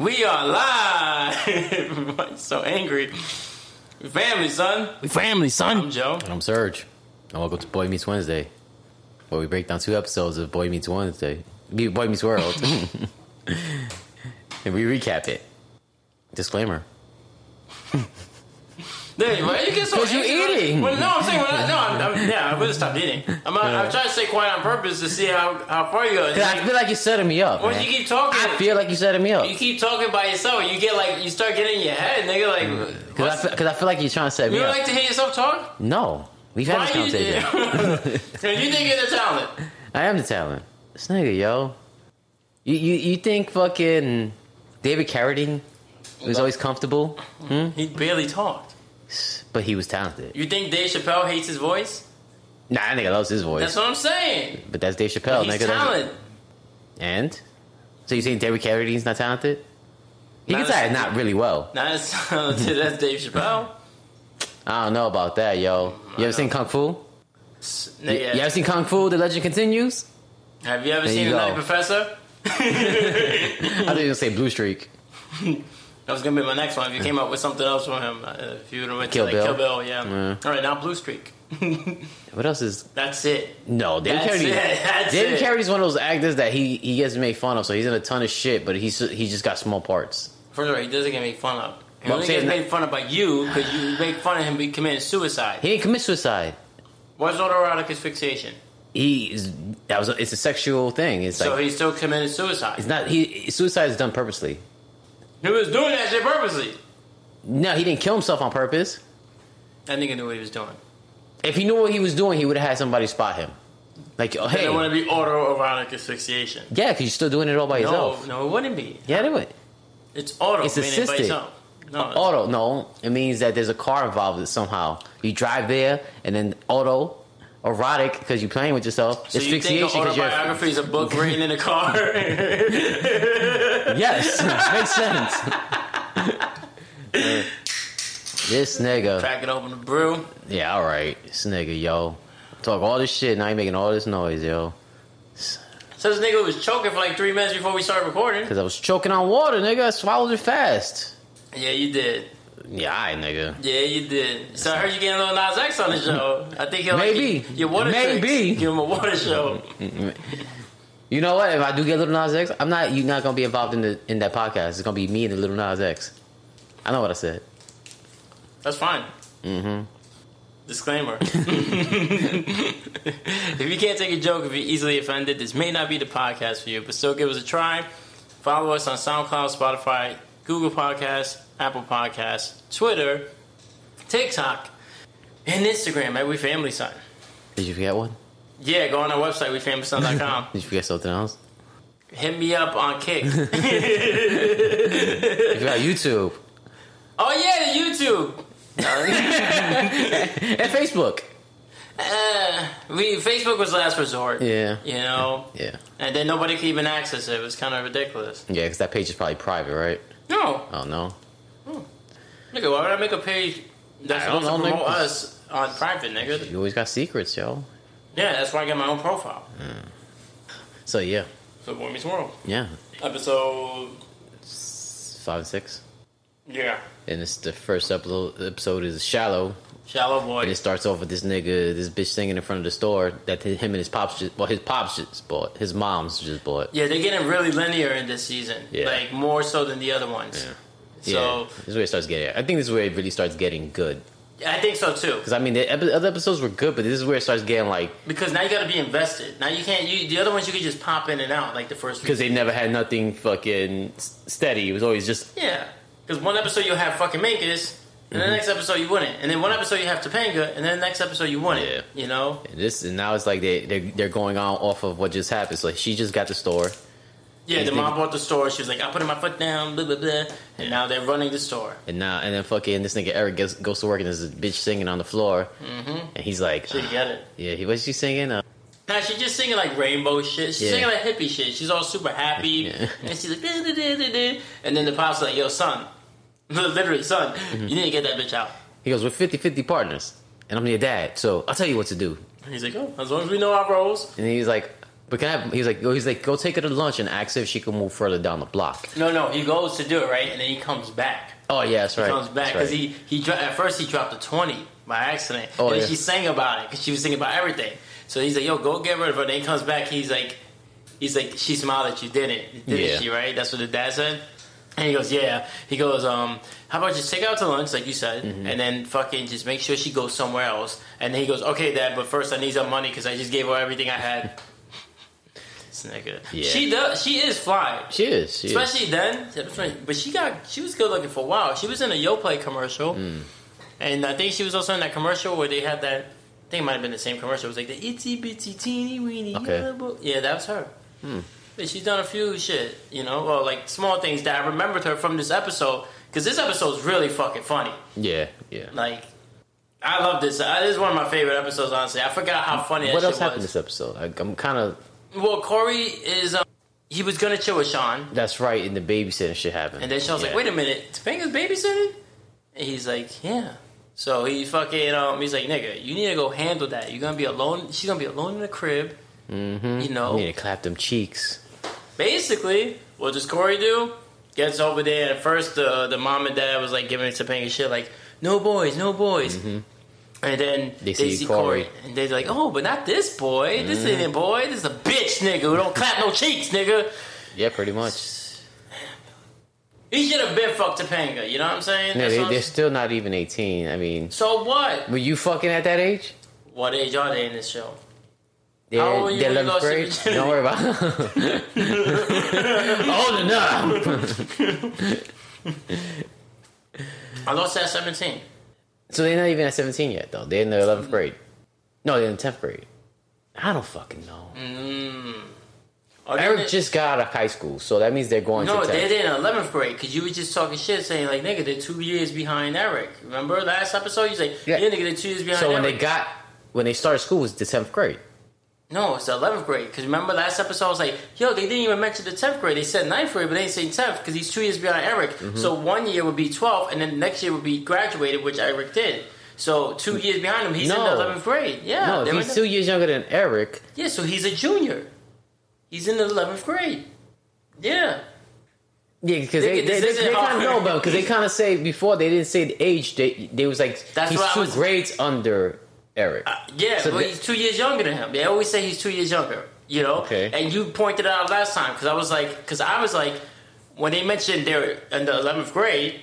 We are live. so angry. We family, son. We family, son. I'm son. Joe. And I'm Serge. And welcome to Boy Meets Wednesday, where we break down two episodes of Boy Meets Wednesday, Me- Boy Meets World, and we recap it. Disclaimer. Why you get so 'Cause you angry? eating. Well, no, I'm saying, well, no, I'm, I'm, yeah, I would have stopped eating. I'm, I'm trying to stay quiet on purpose to see how, how far you go. I feel like you're setting me up. man. you keep talking, I feel like you're setting me up. you keep talking by yourself. You get like, you start getting in your head, nigga. Like, mm. Cause I, feel, I feel like you're trying to set you me don't up. like to hear yourself talk? no, we've had Why this you, conversation. you think you're the talent? I am the talent. This nigga, yo. You you you think fucking David Carradine was always comfortable, hmm? He barely talked. But he was talented. You think Dave Chappelle hates his voice? Nah, that nigga loves his voice. That's what I'm saying. but that's Dave Chappelle, He's nigga. Talented. And so you saying David Carradine's not talented? He Not can say as- not really well. Not as talented as Dave Chappelle. I don't know about that, yo. You ever seen Kung Fu? You, Nigga, you ever seen Kung Fu? The Legend Continues. Have you ever There seen The. Nutty Professor? I thought you were gonna say Blue Streak. That was gonna be my next one. If you came up with something else from him, uh, if you would have went Kill to like Bill? Kill Bill, yeah. Yeah. All right, now Blue Streak. What else is? That's it. No, David That's Carradine. it. That's David it. Carradine's one of those actors that he he gets made fun of. So he's in a ton of shit, but he's he just got small parts. First of all, he doesn't get made fun of. He Well, only gets made fun of by you because you make fun of him be committing suicide. He didn't commit suicide. What's autoerotic asphyxiation? He is that was a, it's a sexual thing. It's so like he still committed suicide. it's not he suicide is done purposely. He was doing that shit purposely. No, he didn't kill himself on purpose. That nigga knew what he was doing. If he knew what he was doing, he would have had somebody spot him. Like, oh, Hey. hey, It want to be autoerotic asphyxiation. yeah, because you're still doing it all by No, yourself. no, it wouldn't be. Yeah, do it. It's auto. It's meaning by assisted. yourself. No, it's- Auto, no, it means that there's a car involved somehow. You drive there, and then auto, erotic because you're playing with yourself. So you think an 'cause you're- autobiography is a book written in a car? Yes, makes sense. this nigga, Crack it open the brew. yeah, all right, this nigga, yo, talk all this shit, now you making all this noise, yo. So this nigga was choking for like three minutes before we started recording. Because I was choking on water, nigga. I swallowed it fast. Yeah, you did. Yeah, I nigga. Yeah, you did. So I heard you getting a Lil Nas X on the show. I think he'll Maybe. like your, your water Maybe. tricks. Give him a water show. You know what? If I do get Lil Nas X, I'm not. You're not gonna be involved in the in that podcast. It's gonna be me and the Lil Nas X. I know what I said. That's fine. Mm-hmm. Disclaimer. if you can't take a joke, if you're easily offended, this may not be the podcast for you, but still give us a try. Follow us on SoundCloud, Spotify, Google Podcasts, Apple Podcasts, Twitter, TikTok, and Instagram at We Family Son. Did you forget one? Yeah, go on our website, WeFamilySon.com. Did you forget something else? Hit me up on Kick. You forgot YouTube oh yeah, the YouTube. and Facebook. Uh, we Facebook was last resort. Yeah, You know, yeah, and then nobody could even access it. It was kind of ridiculous. yeah. Because that page is probably private, right? No, Oh no. nigga, why would I make a page that's supposed to promote us on private, nigga? You always got secrets, yo. Yeah, that's why I got my own profile. So yeah, So Boy Meets World yeah. episode. Five and six, Yeah, and it's the first episode. Episode is shallow, Shallow Boy. And it starts off with this nigga, this bitch singing in front of the store that him and his pops just, well, his pops just bought, his mom's just bought. Yeah, they're getting really linear in this season. Yeah. Like more so than the other ones. Yeah. So yeah, this is where it starts getting. I think this is where it really starts getting good. I think so too. Because I mean, the epi- other episodes were good, but this is where it starts getting like Because now you got to be invested. Now you can't. You the other ones you could just pop in and out like the first. because they never had nothing fucking s- steady. It was always just Yeah, because one episode you'll have fucking Minkus, and Mm-hmm. the next episode you wouldn't, and then one episode you have Topanga, and then the next episode you wouldn't. Yeah. You know? And this, and now it's like they they're, they're going on off of what just happened. So she just got the store. Yeah, the mom bought the store. She was like, "I'm putting my foot down," blah blah blah, and now they're running the store. And now, and then fucking this nigga Eric gets, goes to work and there's a bitch singing on the floor, and he's like, She get it. yeah, he what's she singing? Uh, Now she's just singing like rainbow shit. She's Yeah. singing like hippie shit. She's all super happy, Yeah. and she's like, "Da, da, da, da, da." and then the pop's like, "Yo, son, literally, son, Mm-hmm. you need to get that bitch out." he goes, we're 50-50 partners, and I'm your dad, so I'll tell you what to do. And he's like, "Oh, as long as we know our roles." And he's like, But can I have, he's like, he's like, go take her to lunch and ask if she can move further down the block. No, no, he goes to do it right, and then he comes back. Oh yeah, that's right. He comes back because right. he he dro- at first he dropped a twenty by accident, Oh, and yeah. she sang about it because she was singing about everything. So he's like, "Yo, go get rid of her." And then he comes back. He's like, "He's like, she smiled at you, didn't? Didn't Yeah. she? Right? That's what the dad said." And he goes, "Yeah." He goes, "Um, how about just take her out to lunch, like you said, Mm-hmm. and then fucking just make sure she goes somewhere else." And then he goes, "Okay, dad, but first I need some money because I just gave her everything I had." This nigga, Yeah. she does. She is fly. She is. She is. Especially then, but she got she was good looking for a while. She was in a Yoplait commercial, Hmm. and I think she was also in that commercial where they had that. I think it might have been the same commercial. It was like the itsy bitsy teeny weeny. Okay. Hmm. Yeah, that was her. But she's done a few shit, you know, well, like small things that I remembered her from this episode because this episode is really fucking funny. Yeah, yeah. Like, I love this. This is one of my favorite episodes. Honestly, I forgot how funny that What else happened was. this episode? I, I'm kind of. Well, Corey is um, he was gonna chill with Sean. That's right. In the babysitting shit happened. And then Sean's like, Yeah. wait a minute, Topanga's babysitting? And he's like, yeah. So he fucking, um, he's like, nigga, you need to go handle that. You're gonna be alone. She's gonna be alone in the crib. Mm-hmm. You know, You need to clap them cheeks. basically, what does Corey do? Gets over there. And at first, the the mom and dad was like giving Topanga shit, like, no boys, no boys. And then Mm-hmm. They they, see see Corey. Corey. Mm-hmm. and they're like, "Oh, but not this boy. This ain't a boy. This is a bitch, nigga. Who don't clap no cheeks, nigga." Yeah, pretty much. He should have been fucked Topanga. You know what I'm saying? That's they, they're still not even 18. I mean, So what? were you fucking at that age? What age are they in this show? They're, How old they're 11th lost grade. Don't worry about Old enough. I lost at 17. So they're not even at 17 yet, though. They're in the 11th grade. No, they're in 10th grade. I don't fucking know. Mm. They Eric just got out of high school, so that means they're going no, to 10th. they're in 11th grade because you were just talking shit saying, like, nigga, they're two years behind Eric. Remember last episode? You say, yeah, Yeah. nigga, they're two years behind so when they got, when they started school, it was the 10th grade. No, it's the 11th grade. Because remember last episode, I was like, yo, they didn't even mention the 10th grade. They said 9th grade, but they didn't say 10th because he's two years behind Eric. Mm-hmm. So one year would be 12, and then the next year would be graduated, which Eric did. So two years behind him, he's No. in the 11th grade. Yeah. no, he's two years younger than Eric, Yeah, so he's a junior. He's in the 11th grade. Yeah. Yeah, because They- they, they, they, kind of know, but because they kind of say before they didn't say the age. They they was like That's he's I two was- grades under Eric. Uh, yeah, So but the- he's two years younger than him. They always say he's two years younger, you know? Okay. And you pointed out last time, because I was like, because I was like, when they mentioned they're in the 11th grade,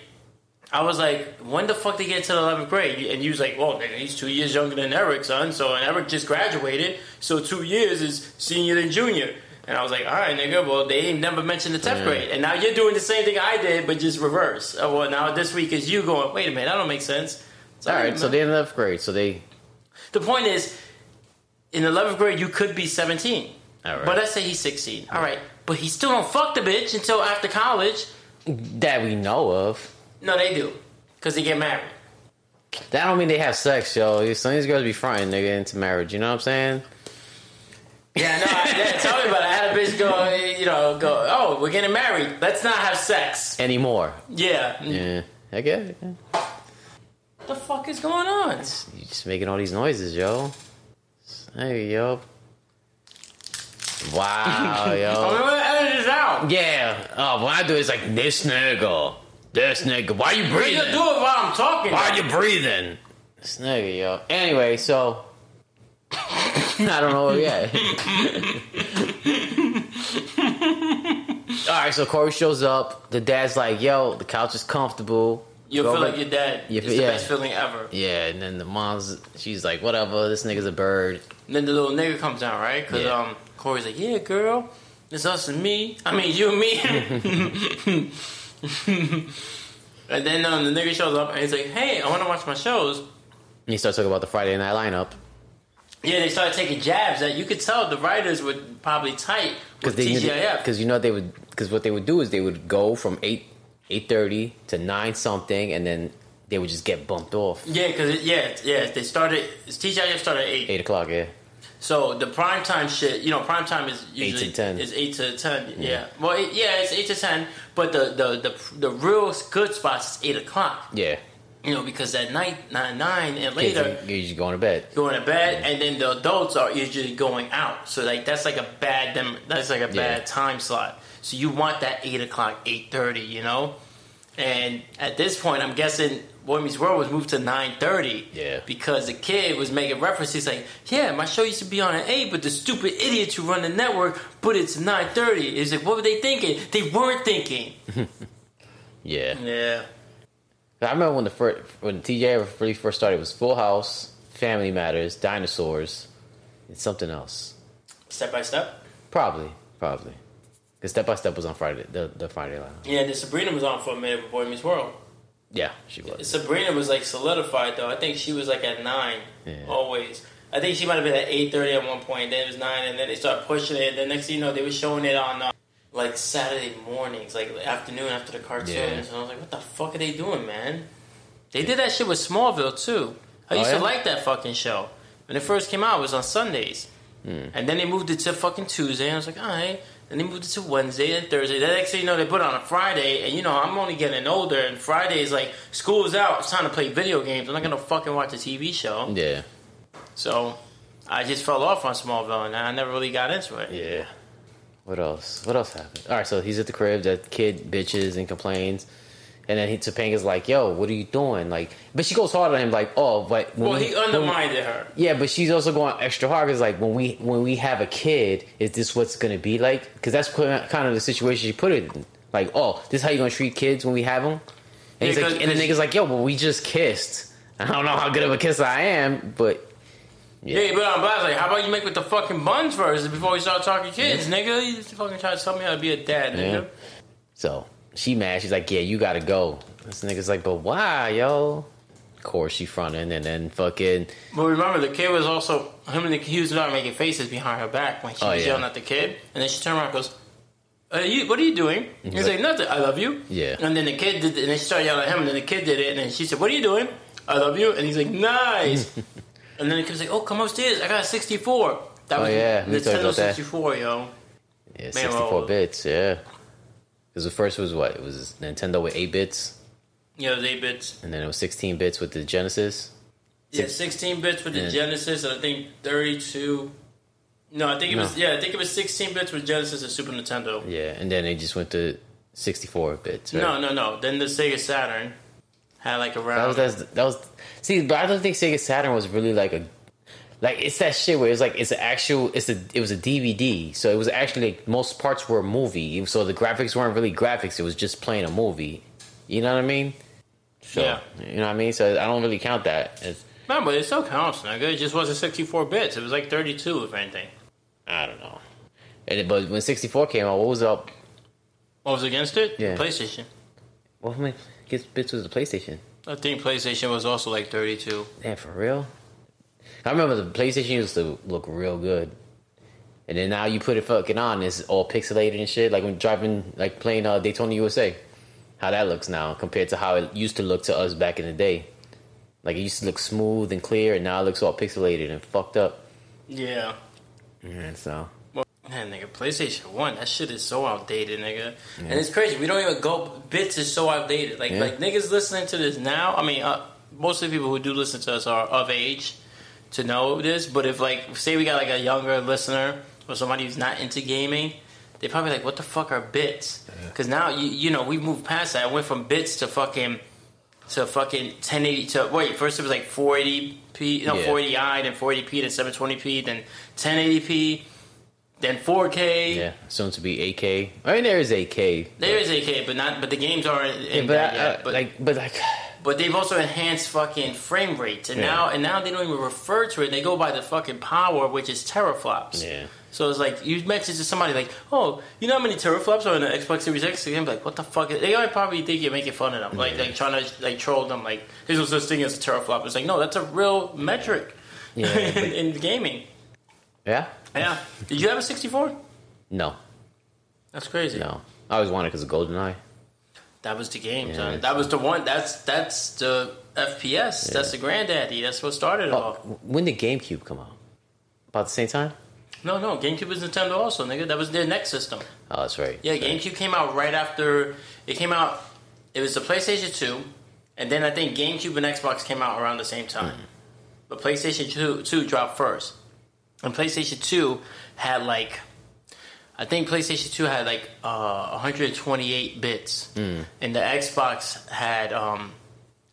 I was like, when the fuck they get to the 11th grade? And you was like, well, nigga, he's two years younger than Eric, son. So, and Eric just graduated, so two years is senior than junior. And I was like, all right, nigga, well, they ain't never mentioned the 10th Yeah. grade. And now you're doing the same thing I did, but just reverse. Oh, well, now this week is you going, wait a minute, that don't make sense. All right, so they're in eleventh grade. So they The point is, in the 11th grade, you could be 17. All right. But let's say he's 16. All right. But he still don't fuck the bitch until after college. that we know of. No, they do. Because they get married. That don't mean they have sex, yo. Some of these girls be fronting nigga into marriage. You know what I'm saying? Yeah, no, I, yeah, tell me about it. I had a bitch go, you know, go, oh, we're getting married. Let's not have sex. Anymore? Yeah. Yeah, I get it. The fuck is going on? You just making all these noises, yo. Hey, yo. Wow, I mean, yo. Oh, we'll edit this out. Yeah. Oh, when I do it, it's like this nigga, this nigga. Why you breathing? you do it while I'm talking. Why you breathing? This nigga, yo. Anyway, so I don't know at. All right, so Corey shows up. The dad's like, "Yo, the couch is comfortable." You feel like you're dead. You it's feel- the yeah. best feeling ever. Yeah, and then the mom's, she's like, "Whatever, this nigga's a bird." And then the little nigga comes down, right? Because Yeah. um, Corey's like, "Yeah, girl, it's us and me. I mean, you and me." and then um, the nigga shows up and he's like, "Hey, I want to watch my shows." And he starts talking about the Friday night lineup Yeah, they started taking jabs that you could tell the writers were probably tight because with they TGIF. because you know they would because what they would do is they would go from eight eight thirty to nine something, and then they would just get bumped off yeah, because yeah, yeah, they started. TGIF started at eight. eight o'clock. Yeah, So the prime time shit, you know, prime time is usually eight to 10. is eight to ten. Yeah, well, it, yeah, it's eight to ten. But the the the the real good spots is eight o'clock. yeah. You know, because at night nine nine and Kids later are usually going to bed. going to bed, and then the adults are usually going out. So like that's like a bad dem- that's like a Yeah. bad time slot. So you want that eight o'clock, eight thirty, you know. And at this point, I'm guessing Boy Meets World was moved to nine thirty. Yeah. Because the kid was making references like, "Yeah, my show used to be on at eight, but the stupid idiots who run the network put it to nine thirty. It's like, what were they thinking? They weren't thinking. Yeah. Yeah. I remember when the first when TJ really first started, it was Full House, Family Matters, Dinosaurs, and something else. Step by step. Probably, probably. Because Step by Step was on Friday, the the Friday line. Yeah, then Sabrina was on for a minute with Boy Meets World. Yeah, she was. Sabrina was like solidified though. I think she was like at nine Yeah. always. I think she might have been at eight thirty at one point. Then it was nine, and then they started pushing it. And the next thing you know, they were showing it on uh, like Saturday mornings, like afternoon after the cartoons. Yeah. And I was like, what the fuck are they doing, man? They did that shit with Smallville too. I used Oh, yeah? to like that fucking show. When it first came out, it was on Sundays. Hmm. And then they moved it to fucking Tuesday, and I was like, all right. Then they moved it to Wednesday and Thursday. Then next thing you know, they put it on a Friday, and you know, I'm only getting older, and Friday is like, school's out, it's time to play video games. I'm not gonna fucking watch a TV show. Yeah, So, I just fell off on Smallville, and I never really got into it. yeah. What else? What else happened? All right, so he's at the crib. That kid bitches and complains, and then he, Topanga's like, "Yo, what are you doing?" Like, but she goes hard on him, like, "Oh, but when Well, we- he undermined her. Yeah, but she's also going extra hard because like when we when we have a kid, is this what's gonna be like? Because that's kind of the situation she put it in. Like, oh, this is how you gonna treat kids when we have them? And, he's Yeah, like, and the nigga's like, yo, but we just kissed. I don't know how good of a kiss I am, but Yeah, put on blast like, how about you make with the fucking buns first before we start talking kids, nigga? You fucking try to tell me how to be a dad, nigga. Yeah. so she mad. She's like, yeah, you gotta go. This nigga's like, but why, yo? Of course, she fronting, and then fucking But remember, the kid was also him and the he was not making faces behind her back when she Oh, was yeah. yelling at the kid, and then she turned around and goes, uh, you, "What are you doing?" He's like- like, "Nothing. I love you." Yeah. And then the kid did, it, and then she started yelling at him, and then the kid did it, and then she said, "What are you doing?" I love you, and he's like, "Nice." and then the kid's like, "Oh, come upstairs. I got a 64." That Oh, was yeah, Nintendo about that. 64, yo. yeah, Man, sixty four well- bits, yeah. Because the first was what? It was Nintendo with eight bits, Yeah, it was 8 bits. and then it was sixteen bits with the Genesis. Yeah, 16 bits with the. Genesis, and I think 32. No, I think it No. was yeah, I think it was 16 bits with Genesis and Super Nintendo. Yeah, and then they just went to 64 bits. Right? No, no, no. Then the Sega Saturn had like that around. was that was. See, but I don't think Sega Saturn was really like a like it's that shit where it's like it's an actual it's a it was a DVD, so it was actually like, most parts were a movie, so the graphics weren't really graphics; it was just playing a movie. You know what I mean? So, Yeah. You know what I mean? So I don't really count that as no, but it still counts, nigga. It just wasn't 64 bits. It was like 32, if anything. I don't know. And it- but when 64 came out, what was up? What was against it? Yeah. PlayStation. What many bits was the PlayStation? I think PlayStation was also like 32. Damn, for real? I remember the PlayStation used to look real good. And then now you put it fucking on, it's all pixelated and shit. Like when driving, like playing uh, Daytona USA. How that looks now compared to how it used to look to us back in the day. Like it used to look smooth and clear, and now it looks all pixelated and fucked up. Yeah. And so, Man, nigga, PlayStation One, that shit is so outdated, nigga. And it's crazy. We don't even go. Bits is so outdated. Like, Yeah. like niggas listening to this now. I mean, uh, most of the people who do listen to us are of age to know this. But if like, say we got like a younger listener or somebody who's not into gaming, they probably like, what the fuck are bits? Because now you you know we moved past that. I went from bits to fucking to fucking 1080 to wait. First it was like 480p, no Yeah. 480i, then 480p, then 720p, then 1080p, then 4K. yeah, soon to be 8K. I mean, there is 8K. There is 8K, but not. But the games aren't in Yeah, but, that I- yet. I- But like, but like, but they've also enhanced fucking frame rates, and Yeah. now and now they don't even refer to it. They go by the fucking power, which is teraflops. yeah. So it's like you message to somebody like, "Oh, you know how many teraflops are in the Xbox Series X?" And I'm like, "What the fuck?" They probably think you're making fun of them, like like trying to like troll them. Like, "There's no such thing as a teraflop." It's like, no, that's a real metric Yeah, in, in gaming. Yeah? Yeah. Did you have a 64? No, That's crazy. no. I always wanted because of GoldenEye. That was the game, Yeah. That was the one. That's that's the FPS. That's the granddaddy. That's what started it Oh, all. when did GameCube come out? About the same time? No, no. GameCube was Nintendo also, nigga. That was their next system. Oh, that's right. Yeah, GameCube came out right after it came out. It was the PlayStation Two, and then I think GameCube and Xbox came out around the same time. Mm. But PlayStation 2, 2 dropped first. And PlayStation 2 had like, I think PlayStation 2 had like uh, 128 bits. Hmm. And the Xbox had, um,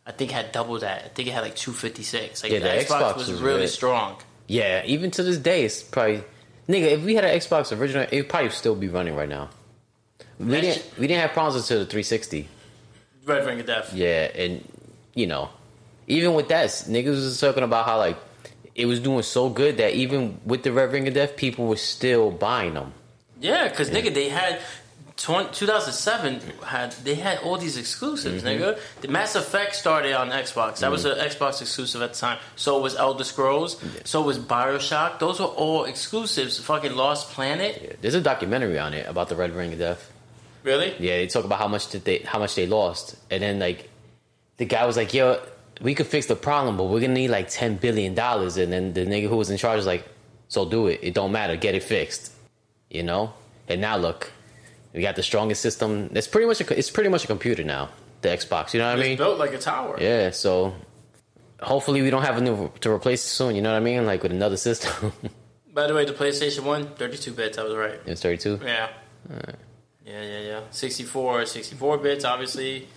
I think, had double that. I think it had like 256. Like Yeah, the, the Xbox, Xbox was, was really strong. Yeah, even to this day, it's probably nigga. If we had an Xbox original, it would probably still be running right now. We didn't. We didn't have problems until the 360. Red Ring of Death. Yeah, and you know, even with that, niggas was talking about how like it was doing so good that even with the Red Ring of Death, people were still buying them. Yeah, because nigga, they had 20, 2007 had they had all these exclusives, Mm-hmm. nigga. The Mass Effect started on Xbox. That was an Xbox exclusive at the time. So was Elder Scrolls. So was Bioshock. Those were all exclusives. Fucking Lost Planet. Yeah, There's a documentary on it about the Red Ring of Death. Really? Yeah, they talk about how much did they how much they lost, and then like the guy was like, "Yo, we could fix the problem, but we're gonna need like ten billion dollars." And then the nigga who was in charge was like, "So do it. It don't matter. Get it fixed." You know. And now look, we got the strongest system. It's pretty much a, it's pretty much a computer now. The Xbox. You know what I mean? built like a tower. Yeah. So hopefully we don't have a new to replace it soon. You know what I mean? Like with another system. By the way, the PlayStation 1, 32 bits. I was right. it's thirty two. Yeah. Yeah, yeah, yeah. 64, 64 bits, obviously.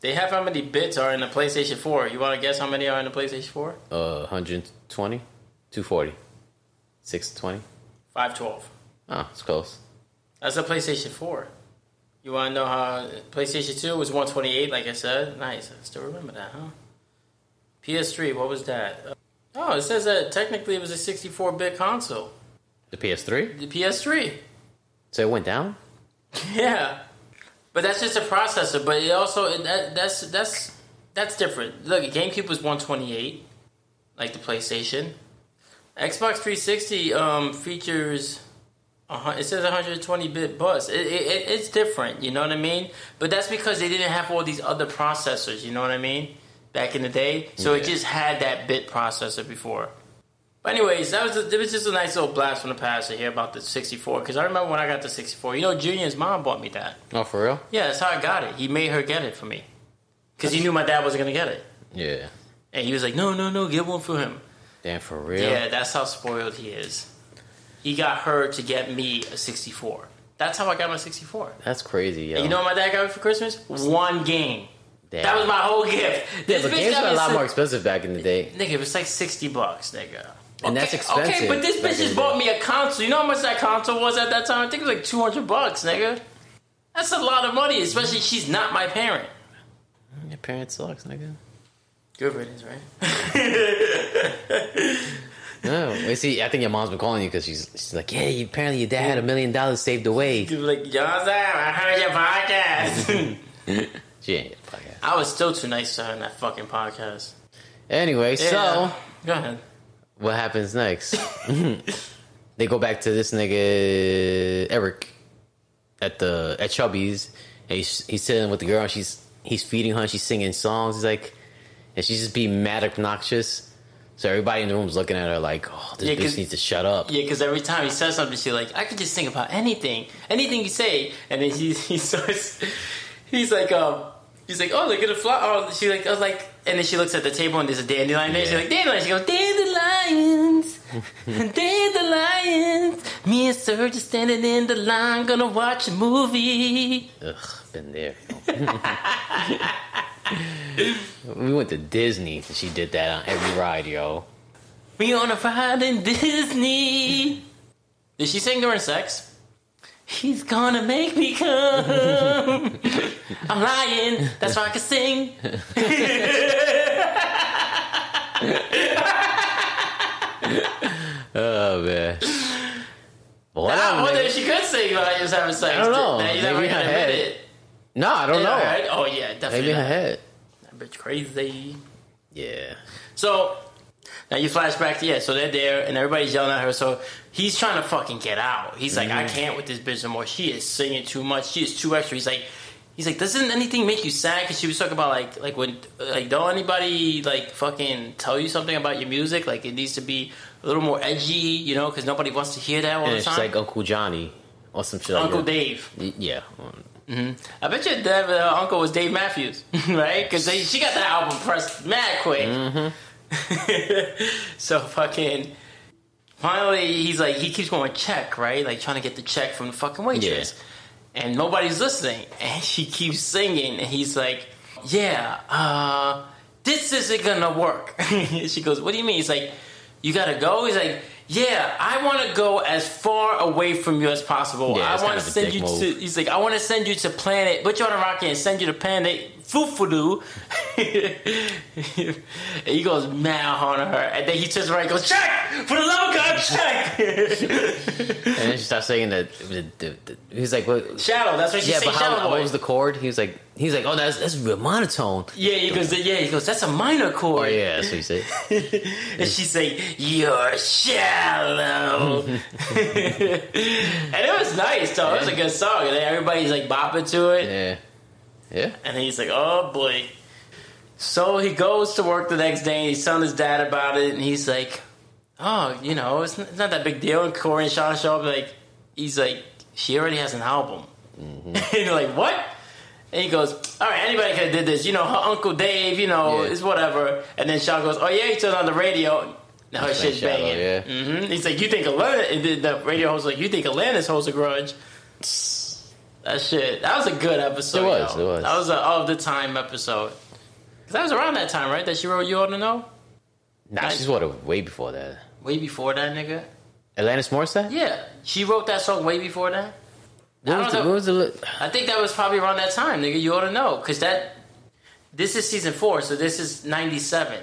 They have how many bits are in the PlayStation 4. You want to guess how many are in the PlayStation 4? Uh, 120, 240, 620. 512. Oh, it's close. That's a PlayStation 4. You want to know how PlayStation 2 was 128, like I said? Nice. I still remember that, huh? PS3, what was that? Uh, Oh, it says that technically it was a 64 bit console. The PS3. The PS3. So it went down. Yeah. But that's just a processor, but it also that, that's that's that's different. Look, GameCube was 128 like the PlayStation. Xbox 360 um, features hun- it says 120 bit bus. It, it, it- it's different, you know what I mean? But that's because they didn't have all these other processors, you know what I mean? Back in the day, so it just had that bit processor before. But anyways, that was a, it was just a nice little blast from the past to hear about the 64 because I remember when I got the 64. You know, Junior's mom bought me that. Oh, for real? Yeah, that's how I got it. He made her get it for me because he knew my dad wasn't gonna get it, Yeah. and he was like, "No, no, no, get one for him." Damn, for real? Yeah, that's how spoiled he is. He got her to get me a 64. That's how I got my 64. That's crazy, yo. And you know what my dad got me for Christmas? One game. Damn. That was my whole gift. Yeah, but games were a lot more expensive back in the day. Nigga, it was like 60 bucks, nigga. And that's expensive Okay, but this bitch just bought me a console. You know how much that console was at that time? I think it was like 200 bucks, nigga. That's a lot of money, especially she's not my parent. Your parents sucks, nigga. Good riddance, right? No, wait, see, I think your mom's been calling you because she's she's like, yeah, you- apparently your dad had a million dollars saved away. You like, John's I heard your podcast. She ain't get the podcast. I was still too nice to her in that fucking podcast. Anyway, so go ahead. what happens next? they go back to this nigga Eric at the at Chubby's. And he's he's sitting with the girl. And she's he's feeding her. and She's singing songs. He's like, and she's just being mad obnoxious. So everybody in the room's looking at her like, oh, this Yeah, bitch needs to shut up. Yeah, because every time he says something, she's like, I could just think about anything, anything you say, and then he he starts, he's like, um, he's like, oh, look at the fly. Oh, she like, I was like, and then she looks at the table and there's a dandelion there. She's like, dandelion. She goes, dandelions, dandelions. Me and Serge are standing in the line, gonna watch a movie. Ugh, been there. we went to Disney and she did that on every ride, yo. We on a ride in Disney. Did she sing during sex? He's gonna make me come. I'm lying. That's why I can sing. Oh man. But what I wonder if she could sing while he was having sex. I don't know. Now, you Maybe her head. it. No, I don't know. right? Oh yeah, definitely. Maybe in her not. head. That bitch crazy. Yeah. So now you flash back to yeah, so they're there and everybody's yelling at her. So he's trying to fucking get out. He's like, Mm-hmm. I can't with this bitch no more. She is singing too much. She is too extra. He's like, he's like, doesn't anything make you sad? Because she was talking about like, like when, like, don't anybody like fucking tell you something about your music? Like it needs to be a little more edgy, you know? Because nobody wants to hear that all And the it's time. like Uncle Johnny or some shit Uncle that. Dave. Yeah. I bet your dad, uh, uncle was Dave Matthews, right? Because she got that album pressed mad quick. so fucking. Finally, he's like, he keeps going check, right? Like trying to get the check from the fucking waitress, and nobody's listening. And she keeps singing, and he's like, "Yeah, uh, this isn't gonna work." she goes, "What do you mean?" He's like, "You gotta go." He's like. Yeah, I want to go as far away from you as possible. Yeah, I wanna send you move. to. He's like, I want to send you to planet. Put you on a rocket and send you to planet Fufudu. and he goes mad on her, and then he turns around and goes, "Check for the love of God, check." And then she starts saying that the, the, the, he's like, what? Shadow. That's what she Yeah, said. but Shadow how, what was the chord? He was like, he's like, oh, that's that's real monotone. yeah, he goes. Yeah, he goes. That's a minor Oh chord. yeah, that's what he said. and she say, "You're shallow," and it was nice. though. It was a good song, and then everybody's like bopping to it. Yeah, yeah. And he's like, oh boy. So he goes to work the next day and he's telling his dad about it. And he's like, oh, you know, it's not, it's not that big deal. And Corey and Sean show up. Like, he's like, she already has an album. and you're like, what? And he goes, all right, anybody could have did this. You know, her Uncle Dave, you know, Yeah. it's whatever. And then Sean goes, oh, yeah, he turned on the radio. Now her shit's shallow, banging. yeah. hmm He's like, you think and the- the radio host like, you think Alanis holds a grudge? That shit. That was a good episode. It was, yo. it was. That was a of the time episode. Cause that was around that time, right? That she wrote "You Ought to Know." Nah, Nice. she's what way before that. Way before that, nigga. Alanis Morissette. Yeah, she wrote that song way before that. I What don't was, the, know. what was the? I think that was probably around that time, nigga. You ought to know, cause that. This is season four, so this is ninety seven.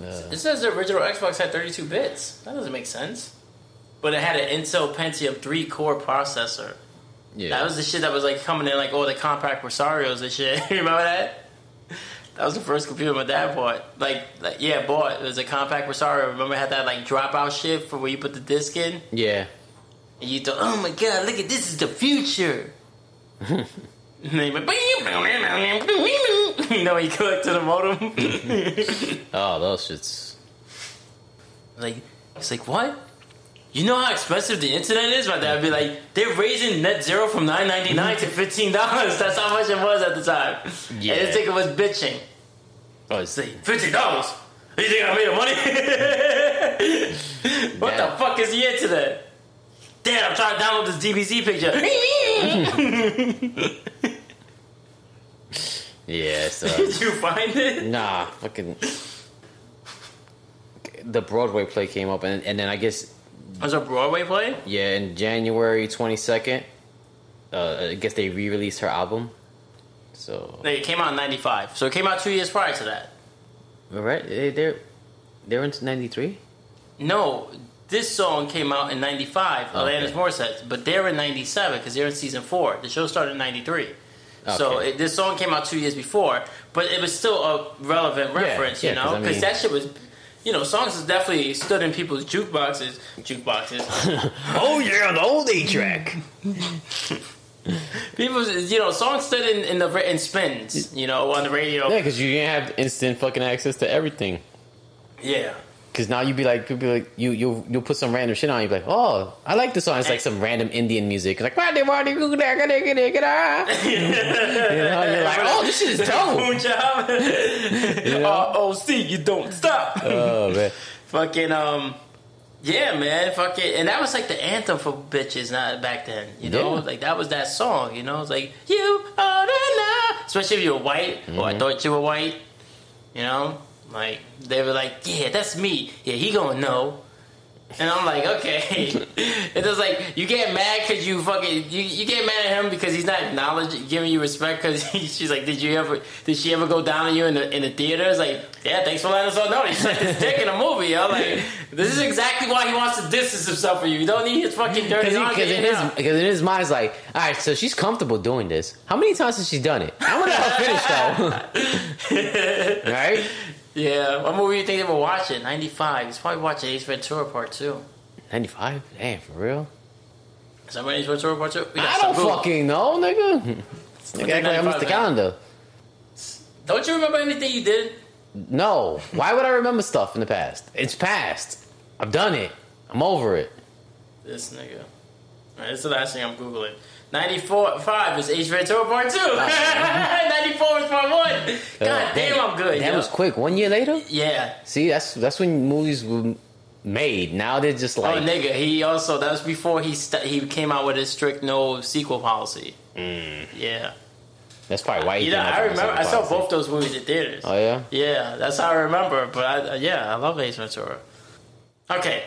It says the original Xbox had thirty two bits. That doesn't make sense. But it had an Intel Pentium three core processor. Yeah, That was the shit that was like coming in like all the Compaq Presarios and shit. Remember that? That was the first computer my dad bought. Like, like yeah, bought. It was a Compaq Presario. Remember it had that like dropout shit for where you put the disc in? yeah. And you thought, oh my god, look at this is the future. and then you went, you know, you click to the modem. Oh, those shits. like, it's like, what? You know how expensive the internet is? My dad would be like, they're raising NetZero from nine ninety nine mm-hmm. to fifteen dollars. That's how much it was at the time. Yeah. And this nigga was bitching. Oh, it's, Say, fifteen dollars? You think I made the money? what Damn. the fuck is the internet? Dad, I'm trying to download this DBZ picture. yeah. So uh, Did you find it? nah, fucking. The Broadway play came up, and and then I guess Was a Broadway play? yeah, in January twenty second, uh, I guess they re released her album. So It came out in '95, so it came out two years prior to that. all right, they, they're they're into ninety three. No, this song came out in '95, Alanis Okay. Morissette, but they're in '97 because they're in season four. The show started in '93. So it, this song came out two years before, but it was still a relevant reference, yeah, you 'cause know, I because mean- that shit was, you know, songs has definitely stood in people's jukeboxes. Jukeboxes. oh yeah, the old 8-track. People, you know, songs stood in, in the in spins, you know, on the radio. Yeah, because you didn't have instant fucking access to everything. Yeah. Because now you'd be like, people be like, you you you'll put some random shit on. You'd be like, oh, I like this song. It's like some random Indian music. It's like, you know, you're like, oh, this shit is dope. Boom job. ROC, you don't stop. oh man, Fucking um, yeah, man. Fucking, and that was like the anthem for bitches. Not back then, you know. Yeah. Like that was that song. You know, it's like you ought to know. Especially if you were white, or Mm-hmm. I thought you were white. You know, like they were like, yeah, that's me. Yeah, he gonna know. And I'm like, okay. It was like you get mad because you fucking you, you get mad at him because he's not acknowledging, giving you respect. Because she's like, did you ever did she ever go down on you in the in the theater? It's like, yeah, thanks for letting us all know. He sucked his dick in a movie. Yo. Like, this is exactly why he wants to distance himself from you. You don't need his fucking dirty because in his because in his mind, it's like, all right, so she's comfortable doing this. How many times has she done it? I want to finish though. right? Yeah, what movie do you think they were watching? Ninety five. He's probably watching Ace Ventura Part Two. Ninety five. Damn, for real? Is that Ace Ventura Part Two? I don't Google. fucking know, nigga. Nigga, act like I'm 95, Mr. man. Calendar. Don't you remember anything you did? No. Why would I remember stuff in the past? It's past. I've done it. I'm over it. This nigga. Alright, this is the last thing I'm googling. 94, 5 is Ace Ventura Part 2. 94 is Part 1. God Uh, damn, I'm good. That yo. was quick. One year later. Yeah. See, that's that's when movies were made. Now they're just like oh, nigga, he also, that was before he st- he came out with his strict no sequel policy. Mm. Yeah. that's probably why. he You know, I remember, I saw policy. both those movies in theaters. Oh yeah. Yeah, that's how I remember. But I, uh, yeah, I love Ace Ventura. Okay,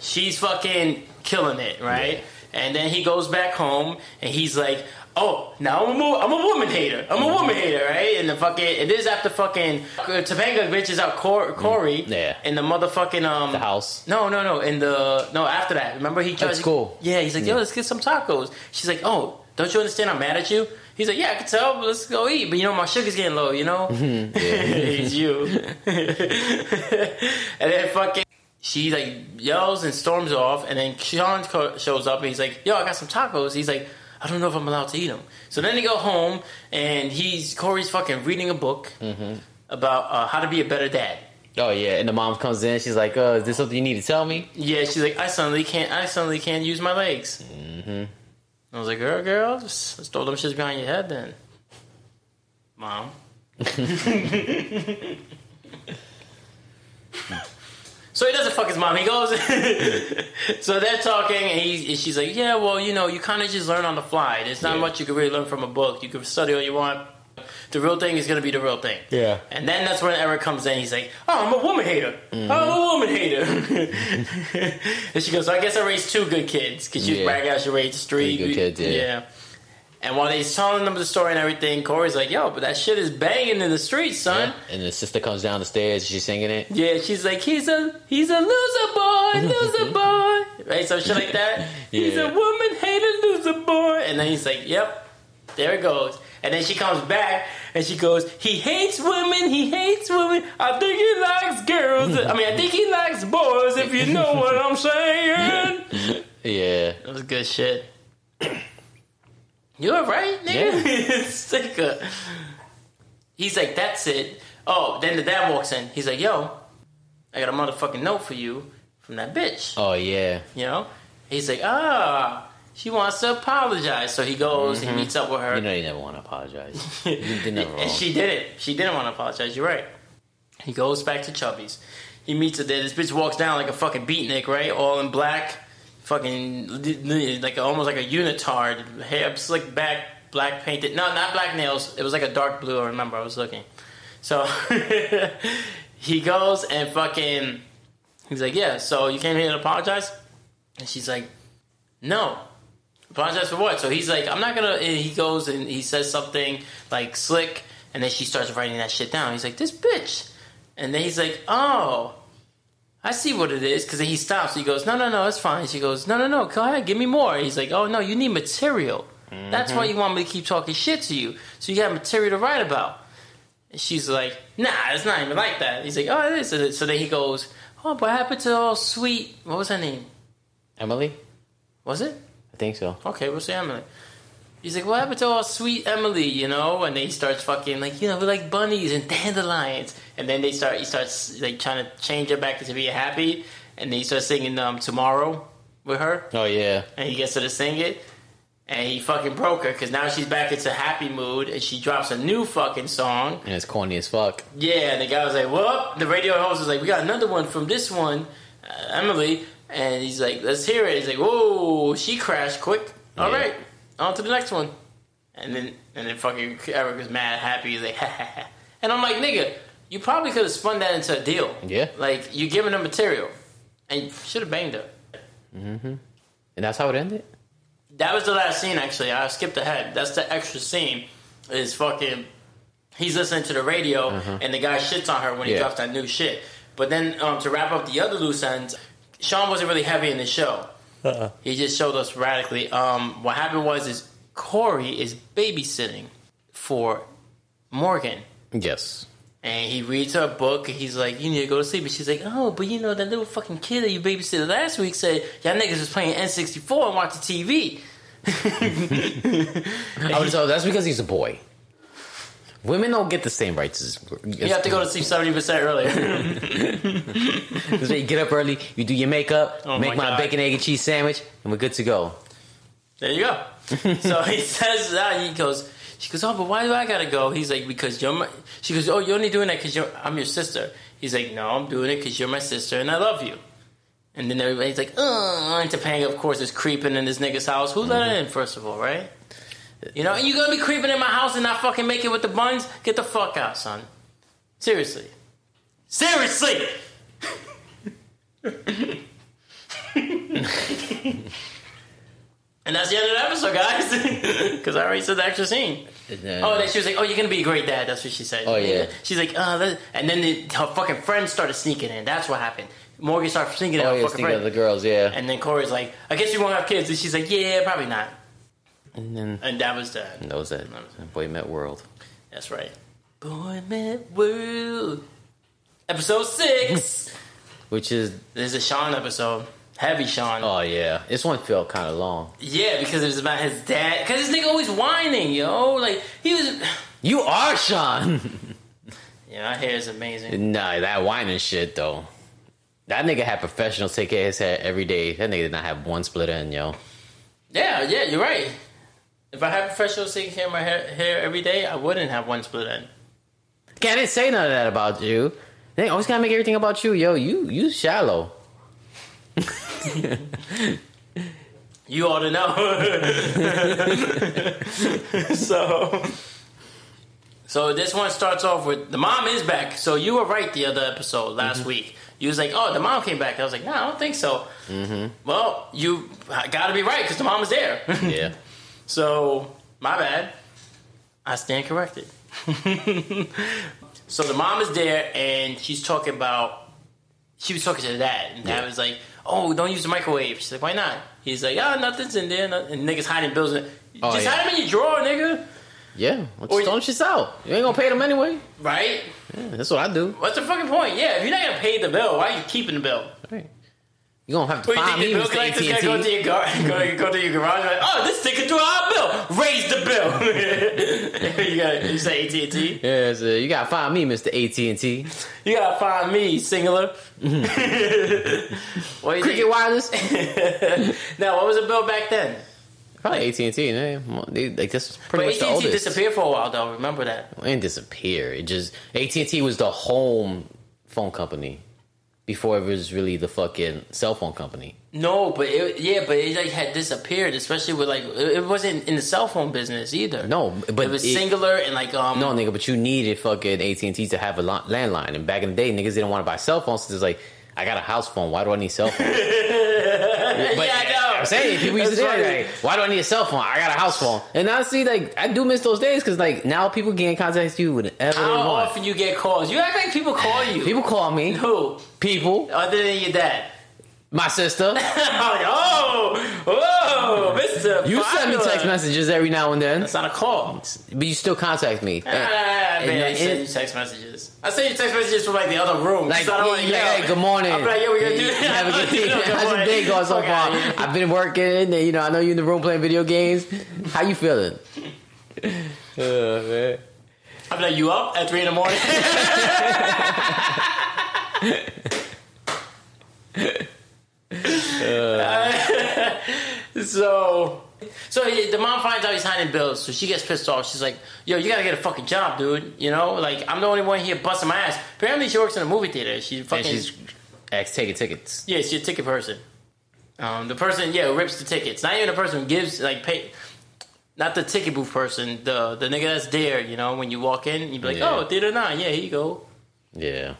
she's fucking killing it, right? And then he goes back home and he's like, "Oh, now I'm a I'm a woman hater. I'm a woman hater, right?" And the fucking it is after fucking uh, Topanga bitches out Cor- Corey, Yeah. in the motherfucking um The house. No, no, no. In the no after that, remember he tries. That's cool. Yeah, he's like, "Yo, let's get some tacos." She's like, "Oh, don't you understand? I'm mad at you." He's like, "Yeah, I can tell. But let's go eat." But you know, my sugar's getting low. You know. it's you. and then fucking, she like yells and storms off, and then Sean co- shows up and he's like, "Yo, I got some tacos." He's like, "I don't know if I'm allowed to eat them." So then they go home, and he's Corey's fucking reading a book about uh, how to be a better dad. Oh yeah. And the mom comes in. She's like, "Uh, is this something you need to tell me?" Yeah, she's like, I suddenly can't. I suddenly can't use my legs. Mm-hmm. I was like, girl, girl, just, just throw them shits behind your head, then, mom. so he doesn't fuck his mom. He goes. so they're talking, and, he, and she's like, yeah, well, you know, you kind of just learn on the fly. There's not Yeah. much you can really learn from a book. You can study all you want. The real thing is gonna be the real thing. Yeah. And then that's when Eric comes in. He's like, "Oh, I'm a woman hater. Mm-hmm. I'm a woman hater." and she goes, "So I guess I raised two good kids because she was Yeah. bragging out she raised three, Three good kids, yeah. And while he's telling them the story and everything, Corey's like, "Yo, but that shit is banging in the streets, son." And the sister comes down the stairs. She's singing it. Yeah, she's like, "He's a he's a loser boy, loser boy," right? So shit like that. He's a woman hater, loser boy, and then he's like, "Yep, there it goes." And then she comes back and she goes, "He hates women. He hates women. I think he likes girls. I mean, I think he likes boys. If you know what I'm saying." Yeah. That was good shit. You alright, nigga? Sicker. He's like, that's it. Oh, then the dad walks in. He's like, yo, I got a motherfucking note for you from that bitch. Oh yeah. You know? He's like, ah, she wants to apologize. So he goes, he meets up with her. You know you never want to apologize. You did never. And she did it. She didn't want to apologize. You're right. He goes back to Chubby's. He meets her there. This bitch walks down like a fucking beatnik, right? All in black. Fucking like almost like a unitard. Hair slicked back, black painted. No, not black nails. It was like a dark blue. I remember. I was looking. So he goes and fucking. He's like, yeah. So you came here to apologize? And she's like, no. Apologize for what? So he's like, I'm not gonna. And he goes and he says something like slick, and then she starts writing that shit down. He's like, this bitch. And then he's like, oh, I see what it is. Because he stops. He goes, no, no, no, it's fine. She goes, no, no, no, go ahead, give me more. He's like, oh, no, you need material. That's why mm-hmm. you want me to keep talking shit to you. So you got material to write about. And she's like, nah, it's not even like that. He's like, oh, it is. So then he goes, oh, what happened to all sweet? What was her name? Emily. Was it? I think so. Okay, we'll say Emily. He's like, what happened to all sweet Emily, you know? And then he starts fucking like, you know, we like bunnies and dandelions. And then they start, he starts like trying to change her back to be happy. And then he starts singing um, Tomorrow with her. Oh yeah. And he gets her to sing it. And he fucking broke her because now she's back into happy mood and she drops a new fucking song. And it's corny as fuck. Yeah, and the guy was like, "Well," the radio host was like, "We got another one from this one, uh, Emily," and he's like, "Let's hear it." He's like, "Whoa, she crashed quick. All Yeah. right, on to the next one." And then and then fucking Eric was mad, happy. He's like, ha, ha, ha. and I'm like, "Nigga, you probably could have spun that into a deal. Yeah. like you giving her material, and you should have banged her." And that's how it ended. That was the last scene. Actually, I skipped ahead. That's the extra scene. Is fucking. He's listening to the radio, and the guy shits on her when he Yeah. drops that new shit. But then um, to wrap up the other loose ends, Sean wasn't really heavy in the show. He just showed us radically. Um, what happened was is Corey is babysitting for Morgan. Yes. And he reads her book, and he's like, "You need to go to sleep." And she's like, "Oh, but you know that little fucking kid that you babysitted last week said y'all niggas was playing N64 and watching TV." I would oh, say that's because he's a boy. Women don't get the same rights as You have to go to sleep seventy percent earlier. You get up early, you do your makeup, Oh make my my, bacon, egg, and cheese sandwich, and we're good to go. There you go. so he says that he goes. She goes, oh, but why do I gotta go? He's like, because you're my. She goes, oh, you're only doing that because you're I'm your sister. He's like, no, I'm doing it because you're my sister and I love you. And then everybody's like, oh, and Topanga, of course, is creeping in this nigga's house. Who let her in, first of all, right? You know, and you gonna be creeping in my house and not fucking make it with the buns? Get the fuck out, son. Seriously. Seriously! and that's the end of the episode, guys. Because I already said the extra scene. And then- Oh, then she was like, "Oh, you're gonna be a great dad." That's what she said. Oh, yeah. She's like, "Uh," that- and then the, her fucking friends started sneaking in. That's what happened. Morgan started sneaking in. oh yeah, fucking of friend. the girls, yeah. And then Corey's like, "I guess you won't have kids." And she's like, "Yeah, probably not." And then And that was that. that was it. Boy Met World. That's right. Boy Met World. Episode six. Which is this is a Sean episode. Heavy Sean. oh yeah. This one felt kind of long. Yeah, because it was about his dad. Because this nigga always whining, yo. Like he was. You are Sean. Yeah, my hair is amazing. nah, that whining shit though. That nigga had professionals take care of his hair every day. That nigga did not have one split end, yo. Yeah, yeah, you're right. If I had professionals taking care of my hair, hair every day, I wouldn't have one split end. Can't say none of that about you. They always gotta make everything about you, yo. You you shallow. You ought to know. so, so this one starts off with the mom is back. So you were right the other episode last week. You was like, "Oh, the mom came back." I was like, "No, I don't think so." Mm-hmm. Well, you got to be right because the mom was there. Yeah. So, my bad. I stand corrected. so the mom is there and she's talking about. She was talking to the dad, and dad Yeah. was like, "Oh, don't use the microwave." She's like, "Why not?" He's like, "Oh, nothing's in there." And niggas hiding bills. In Oh, Just yeah. hide them in your drawer, nigga. Yeah. Well, just don't shit out. You ain't gonna pay them anyway. Right? Yeah, that's what I do. What's the fucking point? Yeah, if you're not gonna pay the bill, why are you keeping the bill? Right. You gonna have to you find me, the bill Mr. collector's gonna go to your gar- go, go to your garage and like, oh, this ticket to our bill. Raise the bill. you got you say AT and T. Yeah, so you gotta find me, Mr. AT&T. You gotta find me, singular. you Cricket think? Wireless. Now, what was the bill back then? Probably AT&T. Man. They, like that's But pretty much the AT&T oldest. disappeared for a while, though. Remember that? It didn't disappear. It just AT&T was the home phone company before it was really the fucking cell phone company. No, but it, yeah, but it like had disappeared, especially with like it wasn't in the cell phone business either. No, but it was it- singular and like um. No, nigga, but you needed fucking AT and T to have a landline. And back in the day, niggas didn't want to buy cell phones. So it's like, I got a house phone. Why do I need cell phone? But yeah. I'm saying people used to That's say, funny. like, why do I need a cell phone? I got a house phone. And honestly, like, I do miss those days because, like, now people can contact with you whenever they How want. often you get calls? You act like people call you. People call me. Who? People. Other than your dad. My sister. Oh, whoa, Mister. You send me text messages every now and then, That's not a call. but you still contact me. Ah, I And- I send you text messages. I send you text messages from like the other room. Like, I don't to yeah, hey, good morning. I'm like, yeah, we gonna do You that. Have a good day. You How's your day going so far? I've been working, and you know, I know you in the room playing video games. How you feeling? Uh, man. I'm like, you up at three in the morning? so, so the mom finds out he's hiding bills, so she gets pissed off. She's like, "Yo, you gotta get a fucking job, dude. You know, like I'm the only one here busting my ass." Apparently, she works in a movie theater. She And fucking she's ex taking tickets. yeah, she's a ticket person. Um, the person, yeah, who rips the tickets. Not even the person who gives like pay. Not the ticket booth person. The the nigga that's there. You know, when you walk in, you be like, Yeah. "Oh, theater nine. Yeah, here you go." Yeah.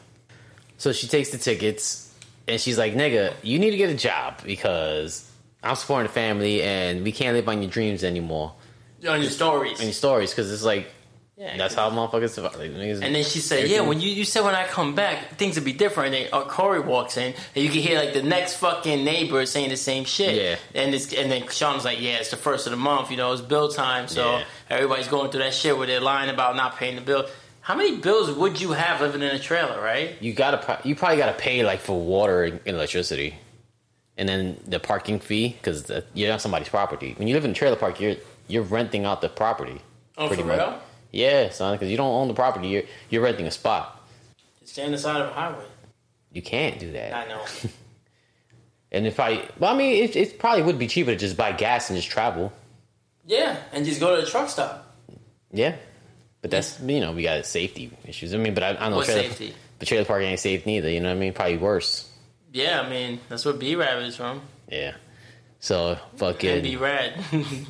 So she takes the tickets, and she's like, "Nigga, you need to get a job because I'm supporting the family, and we can't live on your dreams anymore On your stories. on your stories because it's like Yeah, that's how motherfuckers survive. Like, niggas, And then she said, "Yeah, when you, you said when I come back, things would be different." And then uh, Corey walks in, and you can hear like the next fucking neighbor saying the same shit. Yeah. And it's, and then Sean's like, "Yeah, it's the first of the month. You know, it's bill time, so Yeah. everybody's going through that shit where they're lying about not paying the bill." How many bills would you have living in a trailer, right? you gotta you probably gotta pay like for water and electricity, and then the parking fee because you're on somebody's property. When you live in a trailer park, you're you're renting out the property. Oh, pretty for much. real? Yeah, son, because you don't own the property. You're you're renting a spot. Stay on the side of a highway. You can't do that. I know. And if I, well, I mean, it, it probably would be cheaper to just buy gas and just travel. Yeah, and just go to the truck stop. Yeah, but that's you know we got safety issues. I mean, but I, I don't know. What trailer, safety? The trailer park ain't safe neither. You know what I mean? Probably worse. Yeah, I mean that's where B Rab is from. Yeah. So And B fucking. Rad.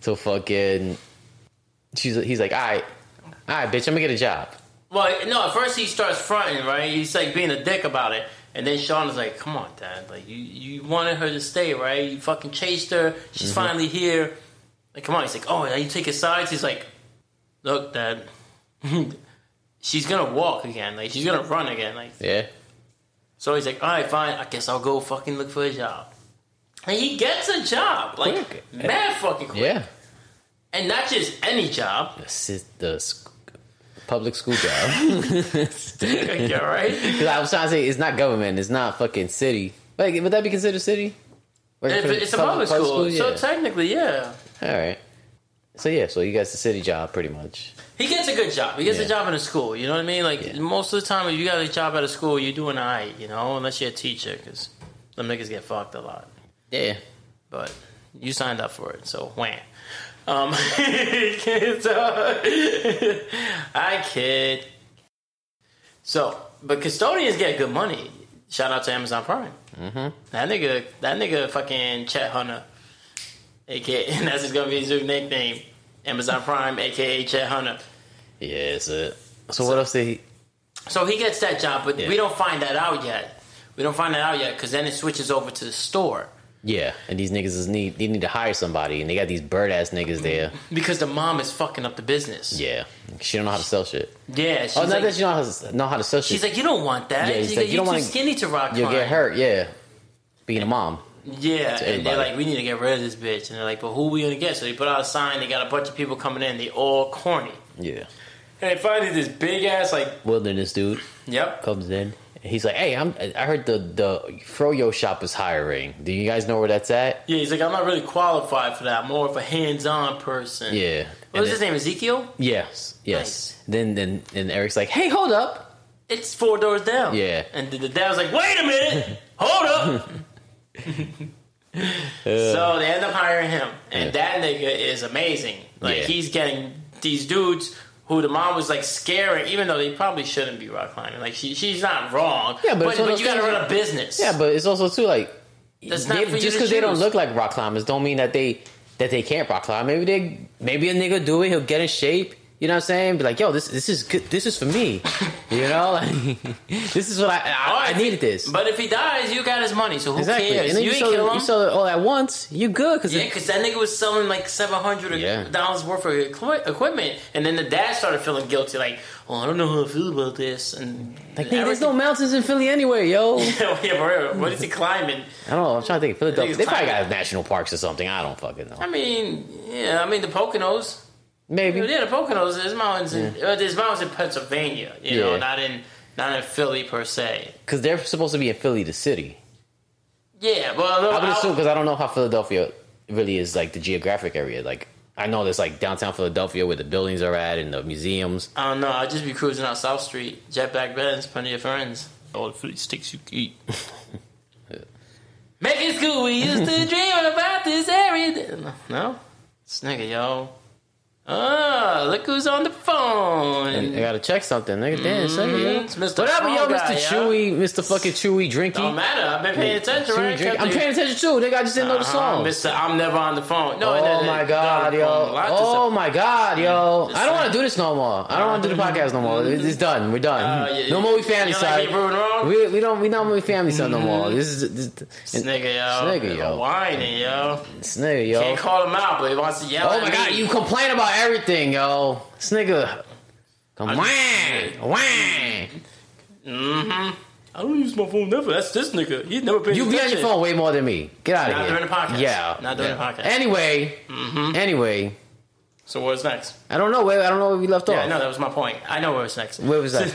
So fucking. She's he's like, all right, all right, bitch, I'm gonna get a job. well, no. At first he starts fronting, right? He's like being a dick about it, and then Sean is like, "Come on, Dad. Like you, you wanted her to stay, right? You fucking chased her. She's Mm-hmm. finally here. Like, come on." He's like, "Oh, now you take his sides." He's like, "Look, Dad." She's gonna walk again, like she's gonna run again, like Yeah. So he's like, all right, fine. I guess I'll go fucking look for a job. And he gets a job, like Quick. mad fucking quick, Yeah. and not just any job. The, sis- the sc- public school job. You're right. 'Cause I was trying to say it's not government. It's not fucking city. Like, would that be considered city? Working If for the it's a public school, so Yeah. technically, yeah. All right. So yeah, so you guys the city job pretty much. He gets a good job. He gets Yeah. a job in a school. You know what I mean? Like Yeah. most of the time, if you got a job at a school, you're doing alright. You know, unless you're a teacher, because them niggas get fucked a lot. Yeah. But you signed up for it, so wham. Um, I kid. So, but custodians get good money. Shout out to Amazon Prime. Mm-hmm. That nigga, that nigga, fucking Chet Hunter, aka, and that's just gonna be his new nickname. Amazon Prime, aka Chet Hunter. Yeah. So, so what else did he? So he gets that job, but Yeah. we don't find that out yet. We don't find that out yet because then it switches over to the store Yeah, and these niggas is need they need to hire somebody, and they got these bird ass niggas there. because the mom is fucking up the business. Yeah, she don't know how to sell shit. Yeah, she's Oh, not like, that she know how to, know how to sell shit. she's like, you don't want that. Yeah, she's like, like, you you're don't too wanna- skinny to rock you'll get hurt. Yeah, being a mom. Yeah, and they're like, we need to get rid of this bitch. And they're like, but who we gonna get? So they put out a sign. They got a bunch of people coming in. They all corny. Yeah, And they finally this big ass like, wilderness dude yep. comes in. and He's like, "Hey, I'm. I heard the the Froyo shop is hiring. Do you guys know where that's at?" Yeah, he's like, I'm not really qualified for that. I'm more of a hands-on person. Yeah. What was his name? Ezekiel. Yes. Yes. Nice. Then then and Eric's like, "Hey, hold up." It's four doors down. Yeah. And the, the dad was like, wait a minute, hold up. so they end up hiring him, and that nigga is amazing. Like Yeah. he's getting these dudes who the mom was like scaring, even though they probably shouldn't be rock climbing. Like she, she's not wrong. Yeah, but but, it's one of you those got to things- run a business. Yeah, but it's also too like That's they- not for you just to because they don't choose. look like rock climbers don't mean that they that they can't rock climb. Maybe they maybe a nigga do it. He'll get in shape. You know what I'm saying? Be like, yo, this this is good. This is for me. You know, like this is what I I, I needed this But if he dies, you got his money. So who exactly. cares? And then you you, kill it, him. you sell it all at once. You good because Yeah, because that nigga was selling like seven hundred Yeah. dollars worth of equipment, and then the dad started feeling guilty, like, "Oh, I don't know how I feel about this." And like nigga, there's no mountains in Philly anyway, yo. Yeah, for real. What is he climbing? I don't know. I'm trying to think. Of Philadelphia. They probably got national parks or something. I don't fucking know. I mean, yeah, I mean the Poconos. Maybe. Yeah, the Poconos. There's mountains in uh, there's mountains in Pennsylvania. You know, not in not in Philly per se. Because they're supposed to be in Philly, the city. Yeah, well, I would assume because I don't know how Philadelphia really is like the geographic area. Like I know there's like downtown Philadelphia where the buildings are at and the museums. I don't know. I'd just be cruising out South Street, jetback Benz, plenty of friends. All the Philly sticks you eat. Back in school, we used to dream about this area. No, this nigga, yo. Oh, look who's on the phone. I gotta check something. Nigga, damn, yo. It's Mr. What up, yo, Mr. Guy, yo. Chewy, Mr. fucking Chewy Drinky? Don't matter. I've been paying attention, Chewy right? I'm paying attention too. Nigga, I just didn't know the Uh-huh, song. Mister, I'm never on the phone. No, no, Oh no, my god, yo! Oh my god, yo! I don't want to do this no more. I don't want to do the podcast no more. It's done. We're done. Uh, yeah, no more we family like side. wrong? We we don't we don't we family side no more. This is this, This nigga, yo. This nigga, yo. Whining, yo. this nigga, yo. Can't call him out, but he wants to yell Oh my god, you complain about everything, yo. This nigga. Come I- whang, whang. Mm-hmm. I don't use my phone never. That's this nigga. He's never paid You be on your phone way more than me. Get out of here. Not here. during the podcast. Yeah. Not during yeah. the podcast. Mm-hmm. Anyway, anyway, So what's next? I don't know where I don't know where we left Yeah, off. Yeah, no, that was my point. I know where it's next. Where was that?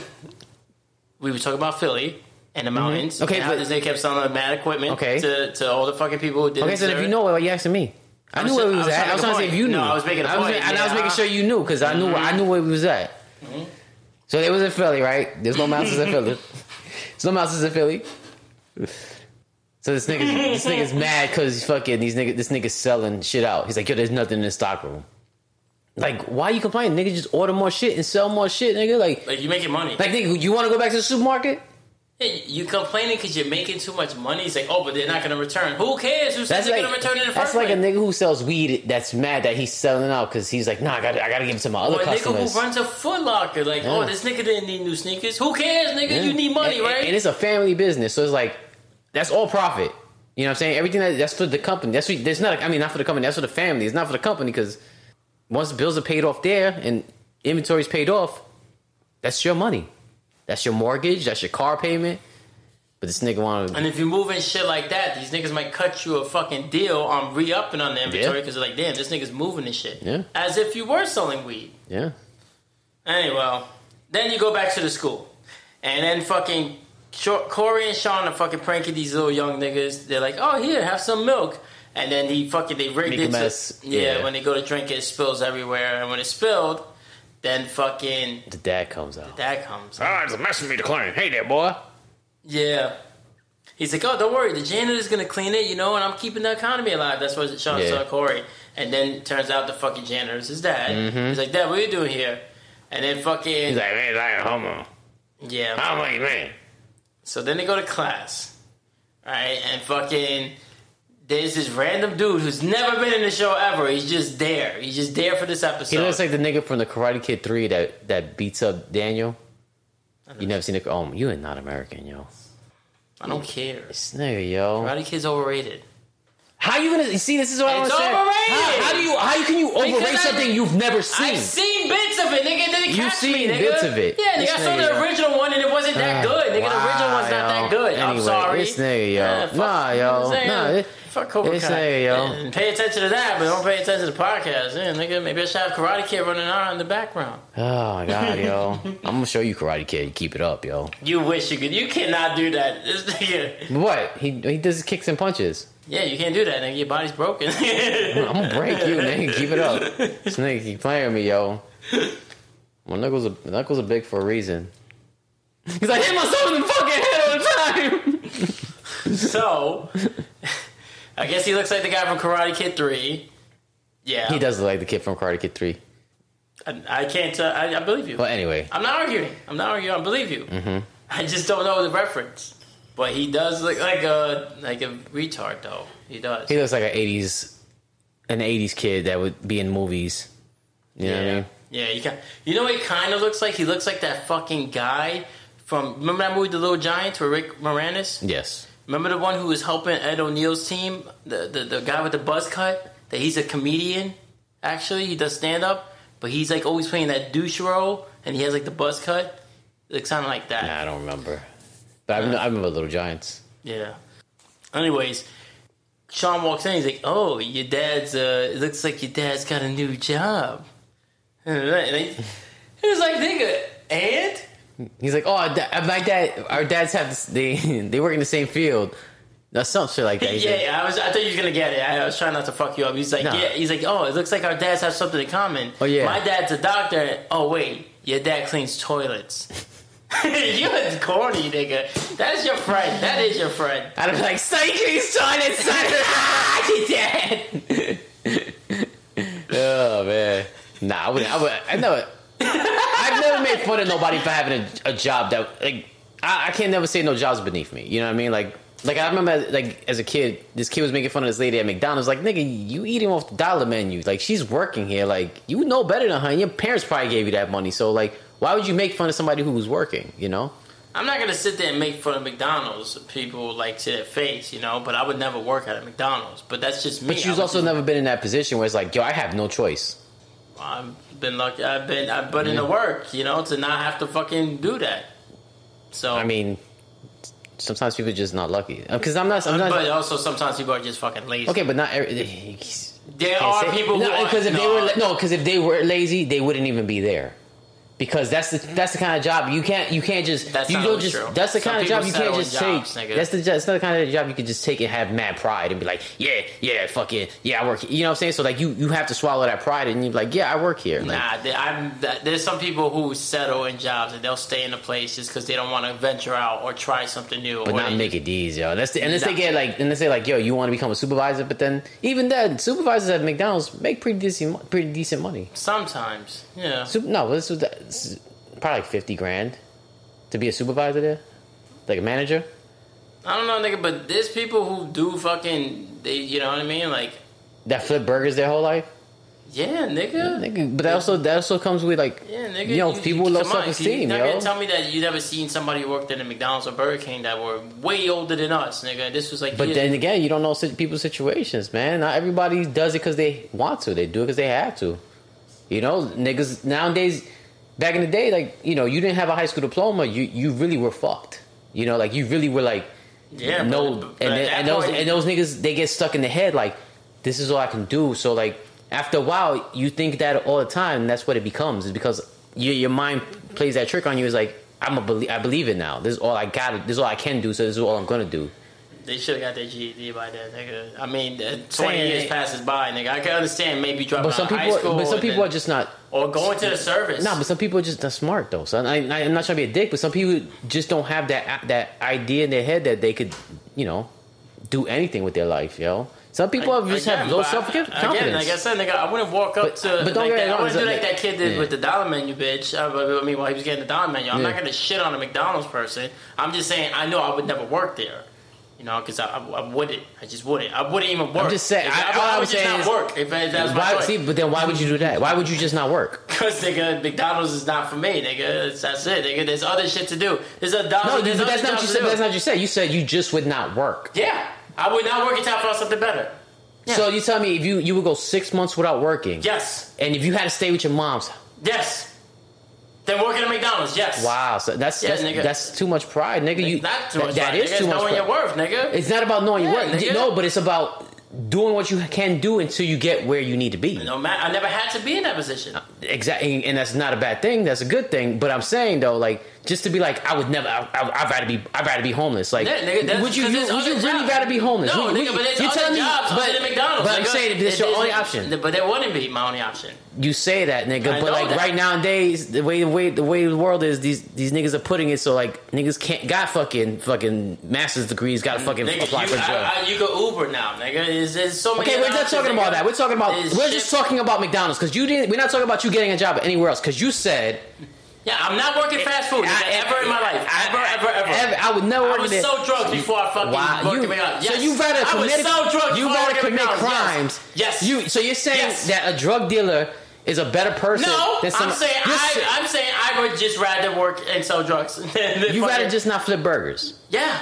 we were talking about Philly and the mountains. Mm-hmm. Okay, and but- this nigga kept selling mad equipment Okay. to, to all the fucking people who didn't Okay, so if you know why are you asking me? I, I knew where we was, was at. I was trying to a if you knew. No, I was making a I was, point, and I was making sure you knew because I knew I mm-hmm. knew where we was at. Mm-hmm. So they was in Philly, right? There's no mountains in Philly. There's no mountains in Philly. So this nigga, this nigga's mad because fucking these nigga, this nigga's selling shit out. He's like, yo, there's nothing in the stock room. Like, why you complaining? Nigga, just order more shit and sell more shit, nigga. Like, Like you making money. like nigga, you want to go back to the supermarket? Hey, you complaining because you're making too much money. It's like, oh, but they're not going to return. Who cares? Who says That's they're like going to return in the first that's like a nigga who sells weed that's mad that he's selling out because he's like, nah, I gotta, I gotta give it to my other Or a nigga who runs a Foot Locker. Like, oh, this nigga didn't need new sneakers. Who cares, nigga? Yeah. You need money, And- right? And it's a family business, so it's like that's all profit. You know what I'm saying? Everything that, that's for the company. That's what, there's not. I mean, not for the company. That's for the family. It's not for the company because once the bills are paid off there and inventory's paid off, that's your money. That's your mortgage. That's your car payment. But this nigga want to. and if you're moving shit like that, these niggas might cut you a fucking deal on re-upping on the inventory Yeah. because they're like, damn, this nigga's moving this shit. Yeah. As if you were selling weed. Yeah. Anyway, then you go back to the school. And then fucking Corey and Sean are fucking pranking these little young niggas. They're like, oh, here, have some milk. And then he fucking, they rigged Make it. to- yeah, Yeah. when they go to drink it, it spills everywhere. And when it spilled, then fucking The dad comes out. dad comes. Ah, it's a mess for me to clean. Hey there, boy. Yeah. He's like, oh, don't worry, the janitor's gonna clean it, you know, and I'm keeping the economy alive. That's what Sean Yeah. saw Corey. And then turns out the fucking janitor's his dad. He's like, Dad, what are you doing here? And then fucking Mm-hmm. He's like, man, like a homo. yeah. How am I, man? So then they go to class, right? And fucking there's this random dude who's never been in the show ever. He's just there. He's just there for this episode. He looks like the nigga from the Karate Kid Three that that beats up Daniel. You never seen it? Oh, you are not American, yo. I don't care. This nigga, yo. Karate Kid's overrated. How you gonna see? This is what I It's want to say. overrated. How, how do you? How can you overrate Because I- something you've never seen? I've seen bits of it, nigga. It didn't You've catch me, seen bits of it. Yeah, nigga. This I saw nigga, the yo. original one and it wasn't that good, nigga. the original one's not that good. I'm sorry. This nigga, yo. Yeah, fuck- nah, you know yo. Nah, it- Fuck Cobra this Kai. nigga, yo. And pay attention to that, but don't pay attention to the podcast. Yeah, nigga. Maybe I should have Karate Kid running on in the background. Oh my god, yo. I'm gonna show you Karate Kid. Keep it up, yo. You wish you could. You cannot do that. This nigga. What? He he does kicks and punches. Yeah, you can't do that, nigga. Your body's broken. I'm gonna break you, nigga. Keep it up. This nigga keep playing with me, yo. My knuckles are knuckles are big for a reason. Cause I hit myself in the fucking head all the time. so, I guess he looks like the guy from Karate Kid 3. Yeah. He does look like the kid from Karate Kid Three. I, I can't. Uh, I, I believe you. But anyway, I'm not arguing. I'm not arguing. I believe you. Mm-hmm. I just don't know the reference. But he does look like a like a retard, though. He does. he looks like an '80s an '80s kid that would be in movies. You know what I yeah. mean? Yeah. You can. You know what he kind of looks like? He looks like that fucking guy from. Remember that movie, The Little Giants, with Rick Moranis? Yes. Remember the one who was helping Ed O'Neill's team? The, the the guy with the buzz cut? That he's a comedian. Actually, he does stand up, but he's like always playing that douche role, and he has like the buzz cut. It looks kind of like that. Nah, I don't remember. But I, remember, I remember Little Giants. Yeah. Anyways, Sean walks in. He's like, "Oh, your dad's. Uh, it looks like your dad's got a new job." And he, he was like, "Nigga, and." He's like, oh, da- my dad, our dads have this, they they work in the same field. No, some shit like that. He's Yeah, like, yeah, I was. I thought you was gonna get it. I, I was trying not to fuck you up. He's like, Nah. yeah. He's like, oh, it looks like our dads have something in common. Oh, yeah. my dad's a doctor. Oh wait, your dad cleans toilets. You're corny, nigga. That's your friend. That is your friend. I'd be like, son, he's trying to son. Ah, your dad. oh man, nah, I would, I would, I know. I've never made fun of nobody for having a, a job that like I, I can't never say no jobs beneath me. You know what I mean? Like, like I remember like as a kid, this kid was making fun of this lady at McDonald's. Like, nigga, you eating off the dollar menu? Like, she's working here. Like, you know better than her. And your parents probably gave you that money. So, like, why would you make fun of somebody who was working? You know? I'm not gonna sit there and make fun of McDonald's. People like to their face, you know. But I would never work at a McDonald's. But that's just me. But you've also never been in that position where it's like, yo, I have no choice. I've been lucky. I've been. I've put in the mm-hmm. work, you know, to not have to fucking do that. So I mean, sometimes people are just not lucky. Uh, because I'm not. I'm not but also sometimes people are just fucking lazy. okay, but not every. There are say- people who no, because if they were no, because if they were lazy, they wouldn't even be there. Because that's the that's the kind of job you can't you can't just That's you not don't just true. that's the Some kind of job you can't just jobs, take nigga. that's the that's not the kind of job you can just take and have mad pride and be like yeah yeah fucking yeah I work Here. you know what I'm saying so like you you have to swallow that pride and you're like yeah I work here like, Nah, I'm, there's some people who settle in jobs and they'll stay in the place just because they don't want to venture out or try something new. but or not it these yo unless they, unless they get like unless they like yo you want to become a supervisor but then even then supervisors at McDonald's make pretty decent pretty decent money Sometimes, yeah. Sup- no this was is probably like fifty grand to be a supervisor there like a manager. I don't know, nigga, but there's people who do fucking, they, you know what I mean? Like, that flip burgers their whole life. yeah, nigga. Nigga, but that also that also comes with like Yeah, nigga. you know people with low self esteem, You yo. tell me that you never seen somebody who worked in a McDonald's or Burger King that were way older than us, nigga. This was like, But then again, you don't know people's situations, man. Not everybody does it because they want to. They do it because they have to. You know, niggas nowadays. Back in the day, like you know, you didn't have a high school diploma. You you really were fucked. You know, like you really were like yeah, no, but- but and then- and those and those niggas they get stuck in the head like this is all I can do. So like after a while, you think that all the time. And that's what it becomes. Is because your your mind plays that trick on you. Is like I'm a belie- I believe it now. This is all I got. This is all I can do. So this is all I'm gonna do. They should have got their GED by then, nigga. I mean, twenty years it- passes by, nigga. I can understand maybe dropping But some out of people, high school, but some people then- are just not. or going to the service. No, but some people are just not smart though. So I, I, I'm not trying to be a dick, but some people just don't have that that idea in their head that they could, you know, do anything with their life, yo. Some people have just have low self Again, like I said, nigga, I wouldn't walk up But- to. but don't like that. I wouldn't do so like that- kid did yeah. with the dollar menu, bitch. But- I mean, while he was getting the dollar menu, I'm not Yeah. gonna shit on a McDonald's person. I'm just saying I know I would never work there. You know, because I, I, I wouldn't. I just wouldn't. I wouldn't even work. just saying- If I- I, I I'm would just saying not is- work if that was my why, choice. see, but then why would you do that? Why would you just not work? Cause nigga, McDonald's is not for me, nigga. That's, that's it, nigga. There's other shit to do. There's a dollar. No, there's but that's not what you said. That's not what you said. You said you just would not work. Yeah, I would not work until I found something better. Yeah. So you tell me if you you would go six months without working, Yes, and if you had to stay with your mom's, yes. Then working at McDonald's, yes. wow, so that's Yeah, that's, nigga. that's too much pride, nigga. You Not too much. that pride, is nigga. too it's much. knowing Pride. your worth, nigga. It's not about knowing your Yeah, worth. nigga. No, but it's about doing what you can do until you get where you need to be. no man, I never had to be in that position. Exactly, and that's not a bad thing. That's a good thing. But I'm saying though, like, just to be like, I would never. I, I, I'd rather be. I'd rather be homeless. Like, Yeah, nigga, would you? you would you really jobs. rather be homeless? No, Would- nigga, would- but there's you other telling me- jobs but, other McDonald's. But I'm saying this It- your it- only it- option. But there wouldn't be my only option. You say that, I nigga, but like that. right nowadays, the way the way the way the world is, these these niggas are putting it so like niggas can't got fucking fucking master's degrees, got fucking Nigga, apply you, for a job. I, I, you go Uber now, nigga. There's, there's so many. Okay, we're not talking about that. We're talking about we're shit- just talking about McDonald's because you didn't. We're not talking about you getting a job anywhere else because you said Yeah, I'm not working fast food I- ever in my life. Ever, ever, ever. ever- I would never I work was there. so drunk before I fucking Wow, worked you, McDonald's. so you rather I commit so you rather commit crimes. Yes. You so you're saying Yes. that a drug dealer is a better person? No, than some, I'm saying I, I'm saying I would just rather work and sell drugs. than you rather just not flip burgers. yeah.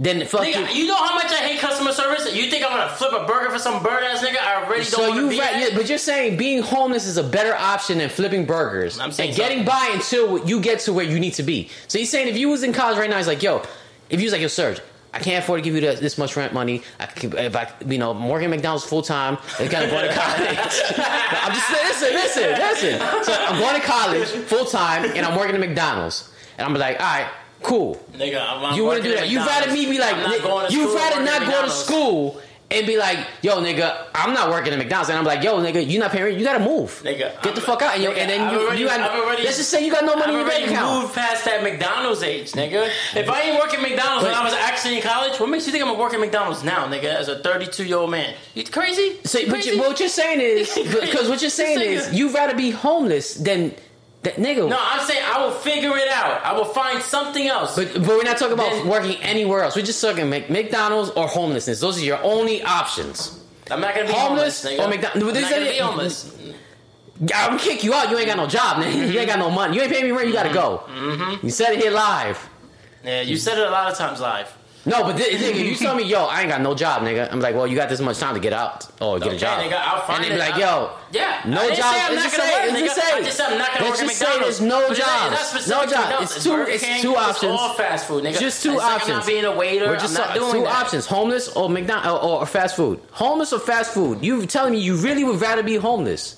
Then fuck Nigga, you. you know how much I hate customer service? You think I'm gonna flip a burger for some bird ass nigga? I already don't So you, be yeah, but you're saying being homeless is a better option than flipping burgers I'm saying and getting so. by until you get to where you need to be. So he's saying if you was in college right now, he's like, yo, if you was like, yo, Serge, I can't afford to give you the, this much rent money. I can, if I, you know, I'm working McDonald's full time. I kind of going to college. I'm just saying, listen, listen, listen. So I'm going to college full time, and I'm working at McDonald's, and I'm like, all right, cool. Nigga, I'm, I'm You wouldn't do that. You'd rather me be like, to you'd rather not go to school and be like, yo, nigga, I'm not working at McDonald's. And I'm like, yo, nigga, you're not paying rent. You gotta move. Nigga, Get the I'm- fuck out. And, you, nigga, and then you, already- you got, already- let's just say you got no money I've in your bank account. moved past that McDonald's age, nigga. If mm-hmm. I ain't working at McDonald's when I was actually in college, what makes you think I'm gonna work at McDonald's now, nigga? As a 32 year old man, you crazy? So, but crazy? you, what you're saying is, because what you're saying is, you'd rather be homeless than that nigga. no, I'm saying I will figure it out. I will find something else. But, but we're not talking about Then- working anywhere else. We're just talking Mc- McDonald's or homelessness. Those are your only options. I'm not gonna be homeless homeless, or McDonald's- I'm not gonna be homeless. I'm gonna kick you out. You ain't got no job, nigga. You ain't got no money. You ain't paying me rent. You gotta go. Mm-hmm. You said it here live. Yeah, you said it a lot of times live. No, but th- nigga, you tell me, yo, I ain't got no job, nigga. I'm like, well, you got this much time to get out or get Okay, a job. nigga, I'll find and they be like, yo, Yeah, no job. Let's just say, let's just say, just I'm not let's work just at say there's no jobs. it's not specific No job. It's two. It's two options. all fast food, nigga. Just two options. I'm not being a waiter. We're just I'm not talking doing two options: homeless or McDonald's or fast food. Homeless or fast food. You telling me you really would rather be homeless?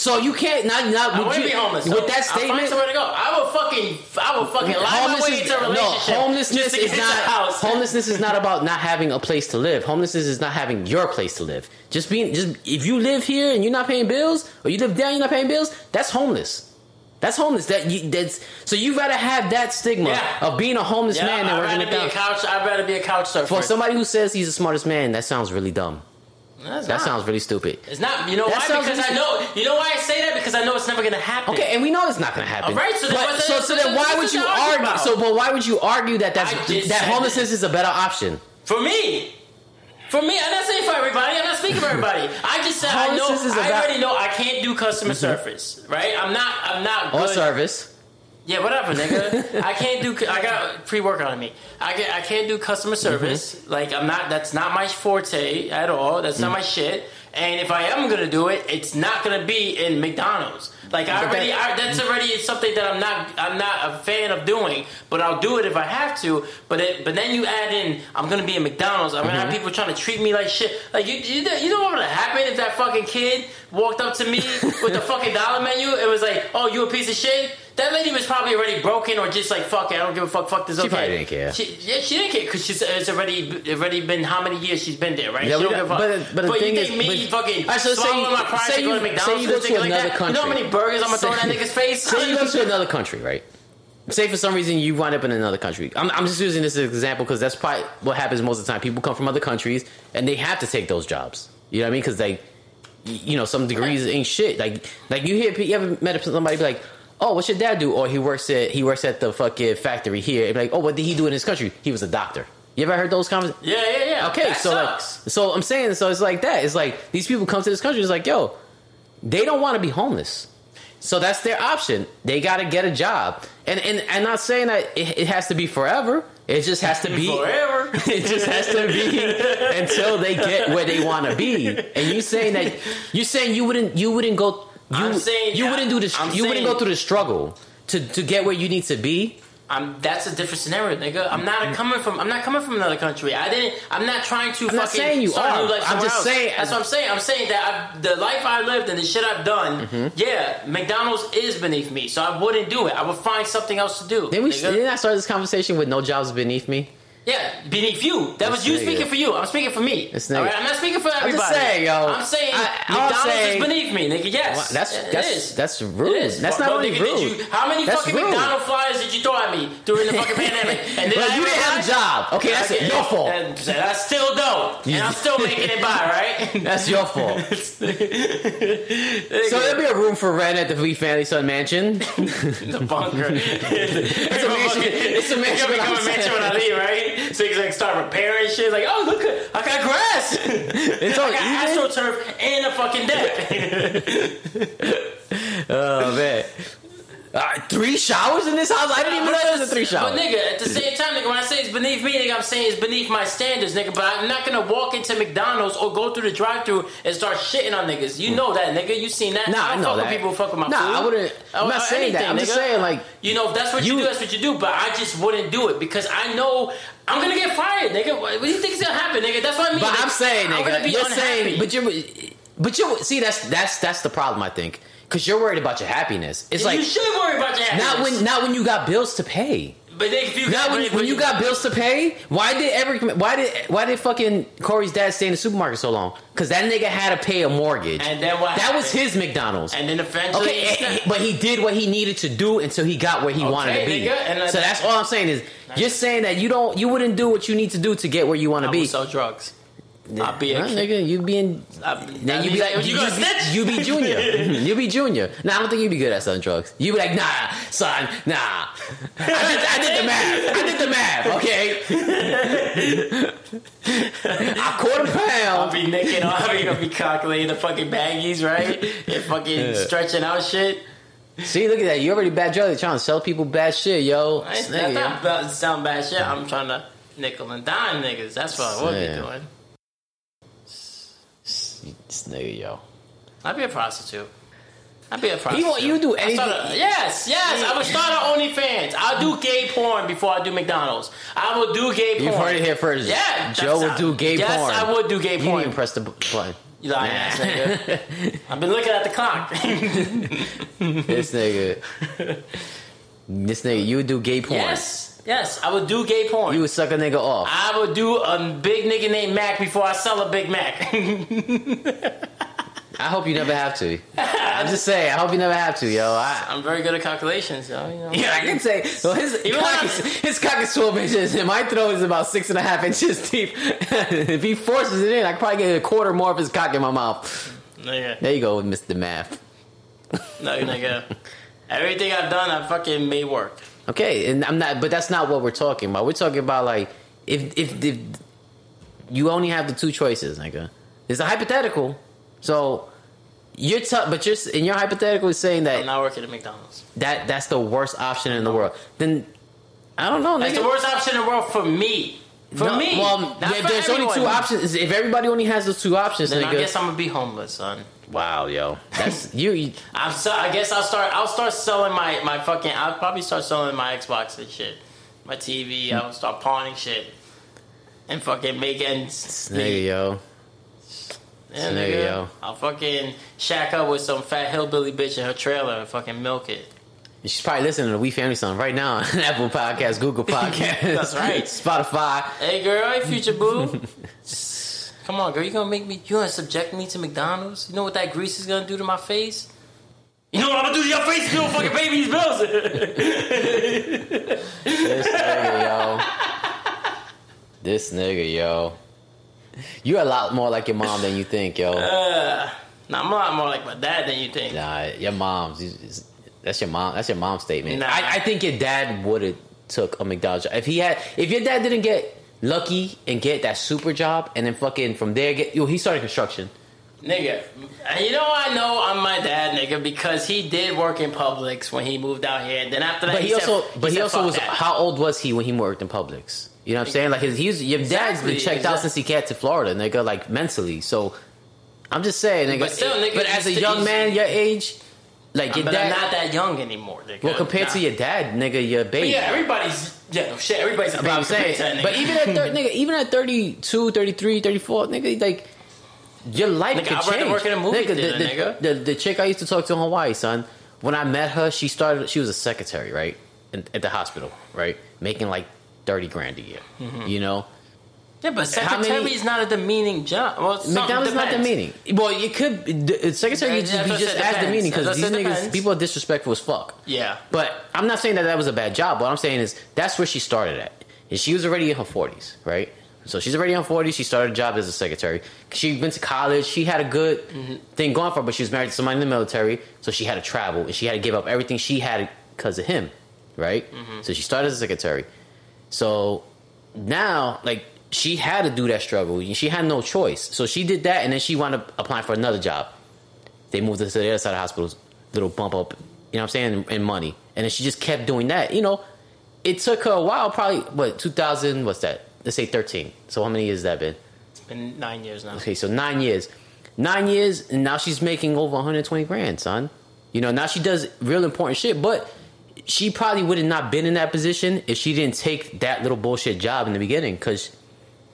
So you can't not not I would you, be homeless. with that I'll find statement. somewhere to go. I will fucking, I will fucking lie my way into a no, relationship. homelessness is not house. homelessness is not about not having a place to live. Homelessness is not having your place to live. Just being just if you live here and you're not paying bills, or you live down, and you're not paying bills. That's homeless. That's homeless. That you, that's so you gotta have that stigma Yeah. of being a homeless Yeah, man and I'd rather be a couch. I'd rather be a couch surfer. For somebody who says he's the smartest man, that sounds really dumb. That's That not. sounds really stupid. It's not. You know That why? Because I know. You know why I say that? Because I know it's never gonna happen. Okay, and we know it's not going to happen. All right, so then But- so, so so then why would you argue? about? So, but why would you argue that that's that homelessness is a better option? For me. For me, I'm not saying for everybody. I'm not speaking for everybody. I just said I know. I already know I can't do customer mm-hmm. service. Right? I'm not. I'm not Or service? Yeah, whatever, nigga. I can't do. I got pre workout on me. I get. I can't do customer Mm-hmm. service. Like I'm not. That's not my forte at all. That's Mm. not my shit. And if I am gonna do it, it's not gonna be in McDonald's. Like I already. I, that's already something that I'm not. I'm not a fan of doing. But I'll do it if I have to. But it, but then you add in. I'm gonna be in McDonald's. I'm gonna Mm-hmm. have people trying to treat me like shit. Like you. You know, you know what would happen if that fucking kid walked up to me with the fucking dollar menu? It was like, oh, you a piece of shit. That lady was probably already broken or just like fuck it, I don't give a fuck. Fuck this. She okay. probably didn't care. She, yeah, she didn't care because she's it's already already been how many years she's been there, right? Yeah, she don't give a fuck. but- but the thing you is- me but- fucking Alright, so swallowing my pride say to go to say McDonald's you go to things like another that? You know how many burgers I'm gonna throw in that nigga's face? Say you go to another country, right? Say for some reason you wind up in another country. I'm, I'm just using this as an example because that's probably what happens most of the time. People come from other countries and they have to take those jobs. You know what I mean? Because like, y- you know, some degrees ain't shit. Like, like you hear, you ever met somebody be like, "Oh, what's your dad do?" Or he works at he works at the fucking factory here. And be like, "Oh, what did he do in his country? He was a doctor." You ever heard those comments? yeah, yeah, yeah. Okay, that so sucks. like, so I'm saying, so it's like that. It's like these people come to this country. It's like, yo, they don't want to be homeless, so that's their option. They got to get a job, and and I'm not saying that it, it has to be forever. It just has to be Forever. it just has to be until they get where they want to be. And you saying that you saying you wouldn't you wouldn't go you I'm saying- you wouldn't do this I'm you wouldn't go through the struggle to to get where you need to be. I'm, that's a different scenario, nigga. I'm not coming from. I'm not coming from another country. I didn't. I'm not trying to I'm fucking not saying you are. I'm just else. saying- That's what I'm saying. I'm saying that I've, the life I lived and the shit I've done. Mm-hmm. Yeah, McDonald's is beneath me, so I wouldn't do it. I would find something else to do. Then we nigga. didn't I start this conversation with no jobs beneath me. Yeah, beneath you. That was you nigga. speaking for you. I'm speaking for me. This All right, I'm not speaking for everybody. saying, yo. I'm saying I- I'm McDonald's saying- is beneath me, nigga. Yes, that's it that's is. that's rude. It is. That's Well, not well, only nigga, rude. Did you, how many That's fucking rude. McDonald flyers did you throw at me during the fucking pandemic? And then I you didn't have a job. Okay, that's Okay, your fault. And I still don't, and I'm still making it by, right? That's your fault. so there'll be a room for rent at the Lee Family Son Mansion. the bunker. it's a mansion- it's a mansion It's a mansion when I leave, right? Can like start repairing shit. Like, oh look, I got grass. It's all I got even. astroturf and a fucking deck. Oh man. Uh, three showers in this house? I didn't even know there was a three But nigga, at the same time, nigga, when I say it's beneath me, nigga, I'm saying it's beneath my standards, nigga. But I'm not gonna walk into McDonald's or go through the drive-through and start shitting on niggas. You know that, nigga. You seen that? Nah, I I know that. people fuck with my Nah, food. I wouldn't- I'm not saying that. I'm just saying, like, you know, if that's what you, you- do. That's what you do. But I just wouldn't do it because I know I'm gonna get fired, nigga. What, do you think is gonna happen, nigga? That's what I mean. But Like, I'm saying, nigga, I'm gonna nigga, be you're unhappy. saying, but you're, but you see, that's that's that's the problem, I think, because you're worried about your happiness. It's you like you should worry about your happiness. not when not when you got bills to pay. But if you Now, when, when you got bills to pay, why did every why did why did fucking Corey's dad stay in the supermarket so long? Because that nigga had to pay a mortgage. And then what That was his McDonald's. and then eventually, Okay, eh, but he did what he needed to do until he got where he wanted to be. nigga, so that's all I'm saying is you're saying that you don't you wouldn't do what you need to do to get where you want to be. sell drugs. I'll be a nigga, you being uh, I- then you be like you you, gonna be, snitch? you be junior, mm-hmm. you be junior. Nah, I don't think you'd be good at selling drugs. You be like, nah, son, nah. I did, I did the math. I did the math. Okay, a quarter I'll pound. be nicking off. I'll be, I'll be calculating the fucking baggies, right? And fucking stretching out shit. See, look at that. You already bad. You're trying to sell people bad shit, yo. I ain't, that's not about sound bad shit. I'm trying to nickel and dime niggas. That's what I would be doing. Nigga, yo. I'd be a prostitute. I'd be a prostitute. want you do I start anything- yes, yes. I would start an OnlyFans. I'll do gay porn before I do McDonald's. I will do gay porn. You've heard it here first. Yeah, Joe would do gay yes, porn. Yes, I would do gay You didn't porn. even press the button. You lying ass nigga. I've been looking at the clock. this nigga. This nigga, you would do gay porn. yes, yes, I would do gay porn. You would suck a nigga off. I would do a big nigga named Mac before I sell a Big Mac. I hope you never have to. I'm just saying, I hope you never have to, yo. I, I'm very good at calculations, yo. You know? yeah, I can say. Well, his Even cock is, his cock is 12 inches, and my throat is about six and a half inches deep. if he forces it in, I could probably get a quarter more of his cock in my mouth. Nigga, There you go, Mr. Math. no, nigga. Everything I've done, I fucking made work. Okay, and I'm not, but that's not what we're talking about. We're talking about like if if, if you only have the two choices, nigga. It's a hypothetical, so you're tough, but you're in your hypothetical is saying I'm that not working at McDonald's. that that's the worst option in the world. Then I don't know, That's the worst option in the world for me. For No, me. well, for there's only two options. If everybody only has those two options, Then nigga. I guess I'm gonna be homeless, son. Wow, yo, that's you. you I'm so, I guess I'll start. I'll start selling my my fucking. I'll probably start selling my Xbox and shit, my TV. I'll start pawning shit, and fucking making. nigga, yo. Yeah, There you nigga. go. I'll fucking shack up with some fat hillbilly bitch in her trailer and fucking milk it. She's probably listening to We Family Song right now on Apple Podcast, Google Podcast. That's right. Spotify. Hey girl, hey future boo. Come on, girl. You gonna make me? You gonna subject me to McDonald's? You know what that grease is gonna do to my face? You know what I'm gonna do to your face if you don't fucking pay me these bills? This nigga, yo. This nigga, yo. You're a lot more like your mom than you think, yo. uh, nah, I'm a lot more like my dad than you think. Nah, your mom's. That's your mom. That's your mom's statement. Nah. I, I think your dad would have took a McDonald's if he had. If your dad didn't get lucky and get that super job, and then fucking from there get. Yo, he started construction. Nigga, and you know I know I'm my dad, nigga, because he did work in Publix when he moved out here. And then after that, But he, said- also, but he, said, also was. that." How old was he when he worked in Publix? You know what I'm saying? Like his, he's your dad's been Exactly, checked out since he came to Florida, nigga. Like mentally, so I'm just saying, nigga. But still, nigga, but as a young man your age, like your but dad. I'm not that young anymore, nigga. well, compared Nah. to your dad, nigga, your But baby. yeah, everybody's yeah, no shit. Everybody's a But I'm saying, but even at thir- nigga, even at 32, 33, 34, nigga, like your life Nigga, could I'd change. work in a movie nigga, theater, the, nigga. The, the, the chick I used to talk to in Hawaii, son. When I met her, she started. She was a secretary, right, in, at the hospital, right, making like thirty grand a year. Mm-hmm. You know, yeah, but how many- secretary is not a demeaning job. Well, McDonald's not demeaning. Well, it could. The secretary Yeah, be just as demeaning because these what I said, niggas, depends. people are disrespectful as fuck. Yeah, But I'm not saying that that was a bad job. What I'm saying is that's where she started at. And she was already in her 40s, right? So she's already in her 40s. She started a job as a secretary. She went to college. She had a good Mm-hmm. thing going for her, but she was married to somebody in the military. So she had to travel and she had to give up everything she had because of him, right? Mm-hmm. So she started as a secretary. So now, like, she had to do that struggle. She had no choice. So she did that and then she wound up applying for another job they moved her to the other side of the hospital, little bump up, you know what I'm saying, in, in money. And then she just kept doing that. You know, it took her a while, probably, what, 2000, what's that? Let's say 13. So how many years has that been? it's been nine years now. Okay, so nine years. Nine years, and now she's making over 120 grand, son. You know, now she does real important shit, but she probably would have not been in that position if she didn't take that little bullshit job in the beginning, because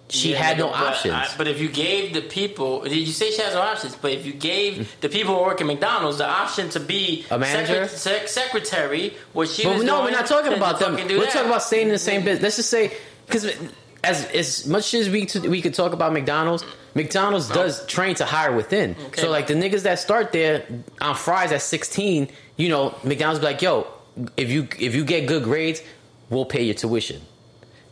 she Yeah, had no but options. I- but if you gave the people, did you say she has no options, but if you gave the people who work at McDonald's the option to be A manager? secre- sec- secretary, what she But was no, doing, we're not talking about them. We're that. talking about staying in the same business. Let's just say because as as much as we to, we could talk about McDonald's, McDonald's does train to hire within. Okay. So like the niggas that start there on fries at sixteen, you know, McDonald's be like, yo, if you if you get good grades, we'll pay your tuition,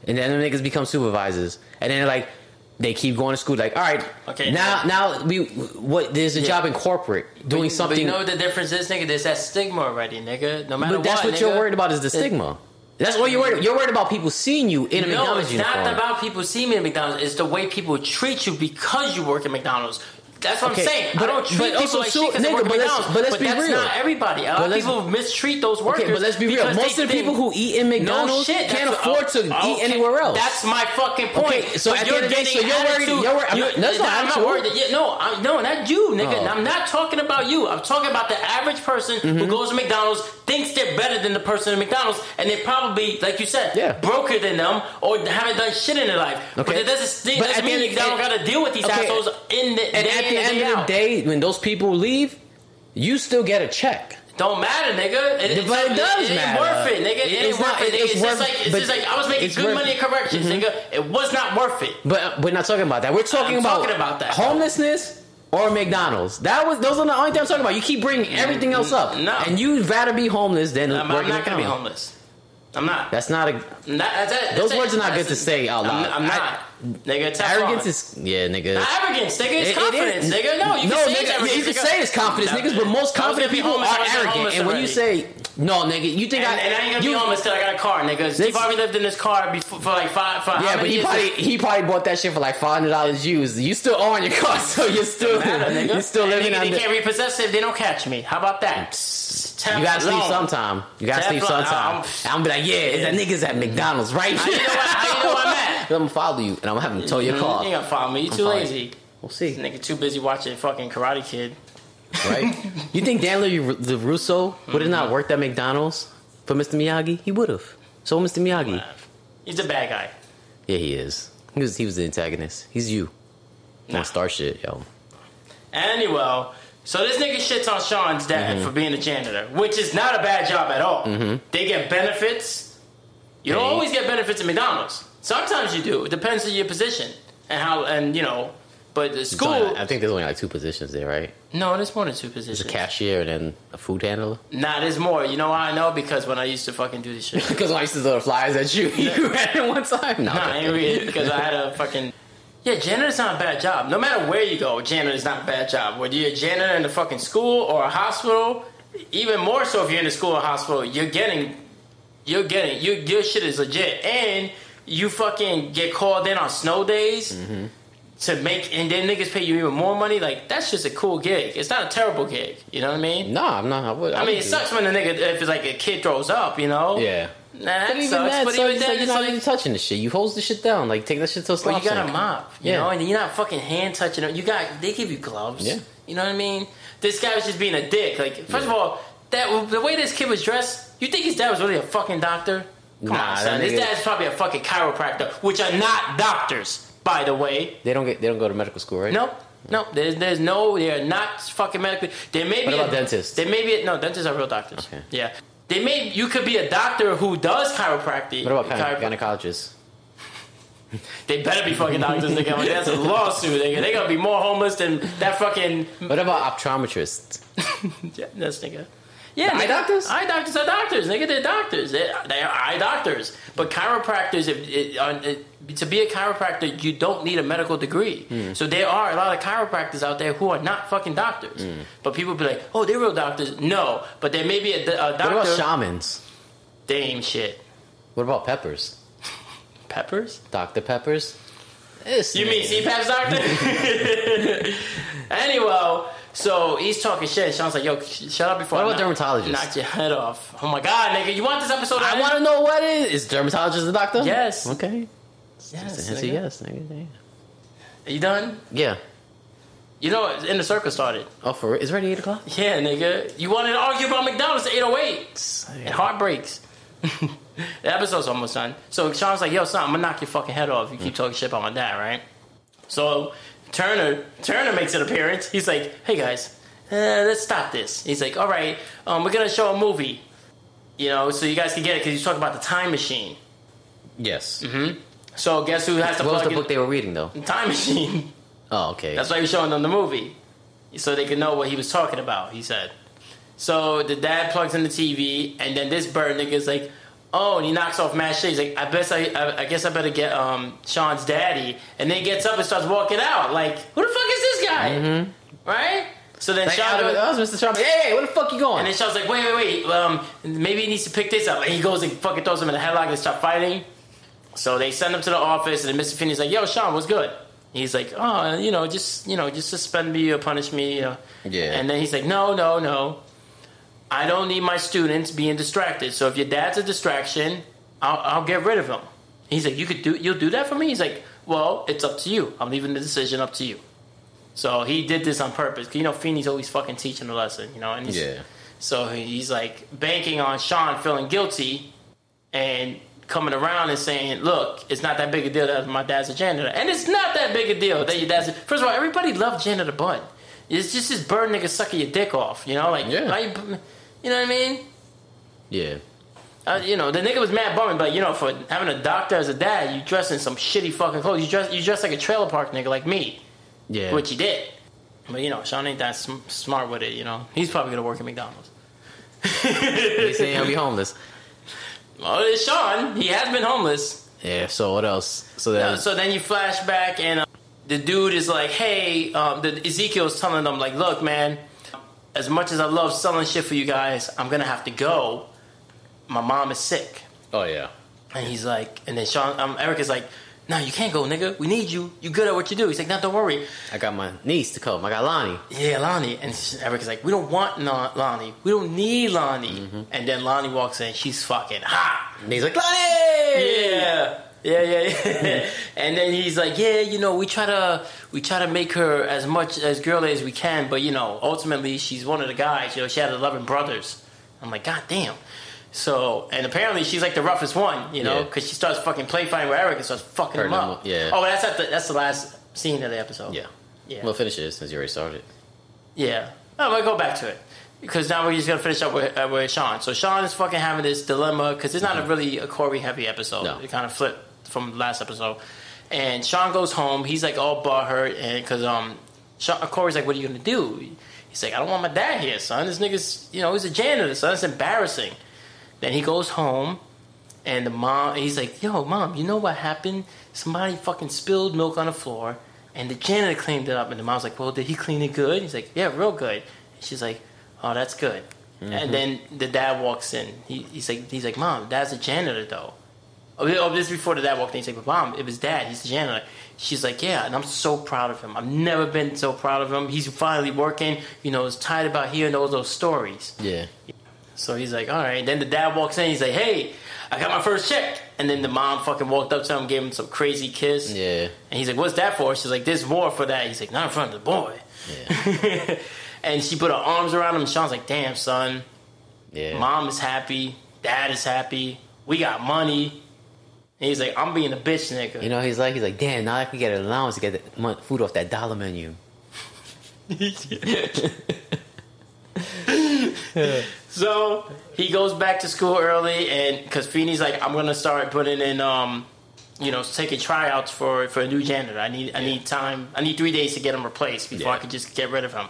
and then the niggas become supervisors, and then like. They keep going to school. Like, all right, Okay, now, now we what? There's a Yeah. job in corporate doing But- something. But you know what the difference is, nigga? There's that stigma already, nigga. No matter what. But that's what, what, you're worried about is the stigma. That's what you're worried. You're worried about people seeing you in a No, McDonald's it's uniform. not about people seeing me in McDonald's. It's the way people treat you because you work at McDonald's. That's what Okay, I'm saying. but- I don't treat but people also like too- shit nigga, but let's- but let's be that's real. not everybody. A lot But of people mistreat those workers. Okay, but let's be real. Most of the people who eat in McDonald's no shit, can't afford to eat anywhere else. That's my fucking point. Okay, so But at you're end of the day, so you're worried- you're worried- I'm not- that's not I'm not worried. yeah, no, I'm, no, not you, nigga. Oh. I'm not talking about you. I'm talking about the average person Mm-hmm. who goes to McDonald's, thinks they're better than the person at McDonald's, and they're probably, like you said, Yeah. broker than them or haven't done shit in their life. But it doesn't, it doesn't at mean don't got to deal with these okay. assholes in the and at in, the end of the day, when those people leave, you still get a check. Don't matter, nigga. It, But it does ain't matter. worth it, nigga. It, It- ain't it's worth it, nigga. it's worth- just like it's just like I was making good worth- money in corrections, mm-hmm. nigga. It was not worth it. But uh, we're not talking about that. We're talking I'm about, talking about that, homelessness or McDonald's. That was those are the only thing I'm talking about. You keep bringing everything else up, No. and you'd rather be homeless than I'm, I'm not gonna be homeless. I'm not. That's not a Not- that's it. Those it. words are not That's good to say out loud. I'm, I'm I- not. nigga, Teflon. arrogance is yeah, nigga. Not arrogance, nigga. It's It- it confidence, is. nigga. No, you no, can say nigga, it's yeah, you can say it's confidence, No, niggas, but most I confident people are arrogant. And when you say no, nigga, you think And, I and I ain't gonna you, be homeless till I got a car, nigga. Steve Harvey lived in this car before, for like five, for Yeah, but he probably he probably bought that shit for like five hundred dollars used. You still own your car, so you're still matter, nigga. you're still living nigga, under. They can't repossess it if they don't catch me. How about that? You gotta sleep sometime. You gotta sleep Teflon, sometime. um, And I'm gonna be like, yeah, that nigga's at McDonald's, right? How you know how you know I'm at? I'm gonna follow you, and I'm gonna have him tow your You car. ain't gonna follow me. You I'm too lazy. We'll see, Nigga too busy watching fucking Karate Kid. right? you think Daniel LaRusso would have not worked at McDonald's for Mr. Miyagi? He would have. So Mr. Miyagi. He's a bad guy. Yeah, he is. He was he was the antagonist. He's you. Nah. On star shit, yo. Anyway, so this nigga shits on Sean's dad Mm-hmm. for being a janitor, which is not a bad job at all. They get benefits. You don't always get benefits at McDonald's. Sometimes you do. It depends on your position and how and you know. But the school, only- I think there's only like two positions there, right? no, there's more than two positions. There's a cashier and then a food handler. Nah, there's more. You know why I know? Because when I used to fucking do this shit. Because when I used to throw the flyers at you, you ran it one time. No, Nah, I ain't read it because I had a fucking. Yeah, janitor's not a bad job. No matter where you go, janitor's not a bad job. Whether you're a janitor in a fucking school or a hospital, even more so if you're in a school or hospital, you're getting, you're getting, you, your shit is legit. And you fucking get called in on snow days mm-hmm. to make, and then niggas pay you even more money. Like, that's just a cool gig. It's not a terrible gig. You know what I mean? No, I'm not. I, would, I would mean, it sucks when a nigga, if it's like a kid throws up, you know? Yeah. Nah, that But even sucks. that, but so even then, like you're not like, even touching the shit. You hold the shit down. Like take that shit to a Well, slop you got a mop, you Yeah. know, and you're not fucking hand touching it. You got they give you gloves. Yeah. You know what I mean? This guy was just being a dick. Like, first of all, that the way this kid was dressed, you think his dad was really a fucking doctor? Come Nah, on, son. His nigga- dad's probably a fucking chiropractor, which are not doctors, by the way. They don't get. They don't go to medical school, right? Nope. No, there's, there's no, they're not fucking medical. There may What be about a, dentists? There may be a, no dentists are real doctors. Okay. Yeah, they may you could be a doctor who does chiropractic. What about gyne- chiropr- gynecologists? They better be fucking doctors. Nigga. Like, That's a lawsuit. Nigga. They gonna be more homeless than that fucking. What about optometrists? Yeah, that's nigga. Yeah, eye nigga. doctors? Eye doctors are doctors. Nigga, they're doctors. They they are eye doctors. But chiropractors, if it, it, to be a chiropractor, you don't need a medical degree. Hmm. So there are a lot of chiropractors out there who are not fucking doctors. Hmm. But people be like, oh, they're real doctors. No, but there may be a, a What about shamans? ain't shit. What about peppers? Peppers? Dr. Peppers? This You mean. CPAP's doctor? anyway, so he's talking shit. Sean's like, yo, shut up before What I about knock- dermatologists? Knock your head off. Oh my god, nigga. You want this episode I want to know what it is. Is dermatologist a doctor? Yes. Okay. Yes, Answer nigga. yes. Nigga. Are you done? Yeah. You know, in the circle started. Oh, for it's already eight o'clock. Yeah, nigga. You wanted to argue about McDonald's at 808. It heartbreaks. the episode's almost done. So Sean's like, yo, son, I'm gonna knock your fucking head off if you keep talking shit about my dad, right? So Turner Turner makes an appearance. He's like, hey guys, uh, let's stop this. He's like, all right, um, we're gonna show a movie. You know, so you guys can get it because you talking about the time machine. Yes. So guess who has to What was the book they were reading though? time machine? Oh, okay. That's why he was showing them the movie, so they could know what he was talking about. He said. So the dad plugs in the TV, and then this bird nigga's like, "Oh," and he knocks off Matt Shea. He's like, "I guess I, I, I guess I better get um Sean's daddy." And then he gets up and starts walking out. Like, who the fuck is this guy? Right? So then Like, Sean goes, that was Mr. Hey, hey, where the fuck you going? and then Sean's like, "Wait, wait, wait. Um, maybe he needs to pick this up." And he goes and fucking throws him in the headlock and start fighting. So they send him to the office, and Mr. Feeney's like, "Yo, Sean, what's good?" He's like, "Oh, you know, just you know, just suspend me or punish me." Uh, Yeah. And then he's like, "No, no, no. I don't need my students being distracted. So if your dad's a distraction, I'll, I'll get rid of him." He's like, "You could do, you'll do that for me." He's like, "Well, it's up to you. I'm leaving the decision up to you." So he did this on purpose. you know, Feeney's always fucking teaching a lesson, you know, and he's, Yeah. so he's like banking on Sean feeling guilty, and coming around and saying, "Look, it's not that big a deal that my dad's a janitor," and it's not that big a deal that your dad's. A, first of all, everybody loved Janitor Bud. It's just this bird nigga sucking your dick off, you know, like Yeah. you, you know what I mean? Yeah. Uh, you know, the nigga was mad bumming, but you know, for having a doctor as a dad, you dress in some shitty fucking clothes. You dress, you dress like a trailer park nigga, like me, Yeah. which he did. But you know, Sean ain't that sm- smart with it. You know, he's probably gonna work at McDonald's. They say he'll be homeless. Well, it's Sean. He has been homeless. Yeah. So what else? So then. So then you flash back, and uh, the dude is like, "Hey," um, the Ezekiel's telling them, "Like, look, man, as much as I love selling shit for you guys, I'm gonna have to go. My mom is sick." oh yeah. And he's like, and then Sean, um, Eric is like, "No, you can't go, nigga. We need you. You good at what you do." He's like, "No, don't worry." I got my niece to come. I got Lonnie. Yeah, Lonnie. And Eric is like, "We don't want Lonnie. We don't need Lonnie." Mm-hmm. And then Lonnie walks in. She's fucking hot. And he's like, Lonnie. Yeah. Yeah, yeah, yeah. and then he's like, "Yeah, you know, we try to we try to make her as much as girly as we can, but you know, ultimately she's one of the guys. You know, she had eleven brothers." I'm like, "God damn!" So, and apparently she's like the roughest one, you know, Yeah. because she starts fucking play fighting with Eric and starts fucking him Hurting him up. up, yeah. Oh, that's at the that's the last scene of the episode. Yeah. Yeah. We'll finish this since you already started. Yeah. Oh, we'll go back to it. Because now we're just going to finish up with, uh, with Sean. So Sean is fucking having this dilemma because it's not a really a Corey heavy episode. No. It kind of flipped from last episode. And Sean goes home. He's like all butthurt. And because um, Sean, Corey's like, what are you going to do? He's like, I don't want my dad here, son. This nigga's, you know, he's a janitor, son. It's embarrassing. Then he goes home. And the mom, he's like, "Yo, mom, you know what happened? Somebody fucking spilled milk on the floor, and the janitor cleaned it up." And the mom's like, "Well, did he clean it good?" He's like, "Yeah, real good." And she's like, "Oh, that's good." And mm-hmm. then the dad walks in. He, he's like, "He's like, mom, dad's a janitor though." Oh, oh, this is before the dad walked in. He's like, "But mom, it was dad. He's the janitor." She's like, "Yeah," and I'm so proud of him. I've never been so proud of him. He's finally working. You know, he's tired about hearing all those stories. Yeah. So he's like, all right. Then the dad walks in. He's like, hey, I got my first check. And then the mom fucking walked up to him, gave him some crazy kiss. Yeah. And he's like, what's that for? She's like, there's more for that. He's like, not in front of the boy. Yeah. and she put her arms around him. Sean's like, damn, son. Yeah. Mom is happy. Dad is happy. We got money. And he's like, I'm being a bitch, nigga. You know, he's like, he's like, damn, now I can get an allowance to get the food off that dollar menu. So he goes back to school early, and because Feeney's like, I'm gonna start putting in, um, you know, taking tryouts for for a new janitor. I need I need time. I need three days to get him replaced before Yeah. I could just get rid of him.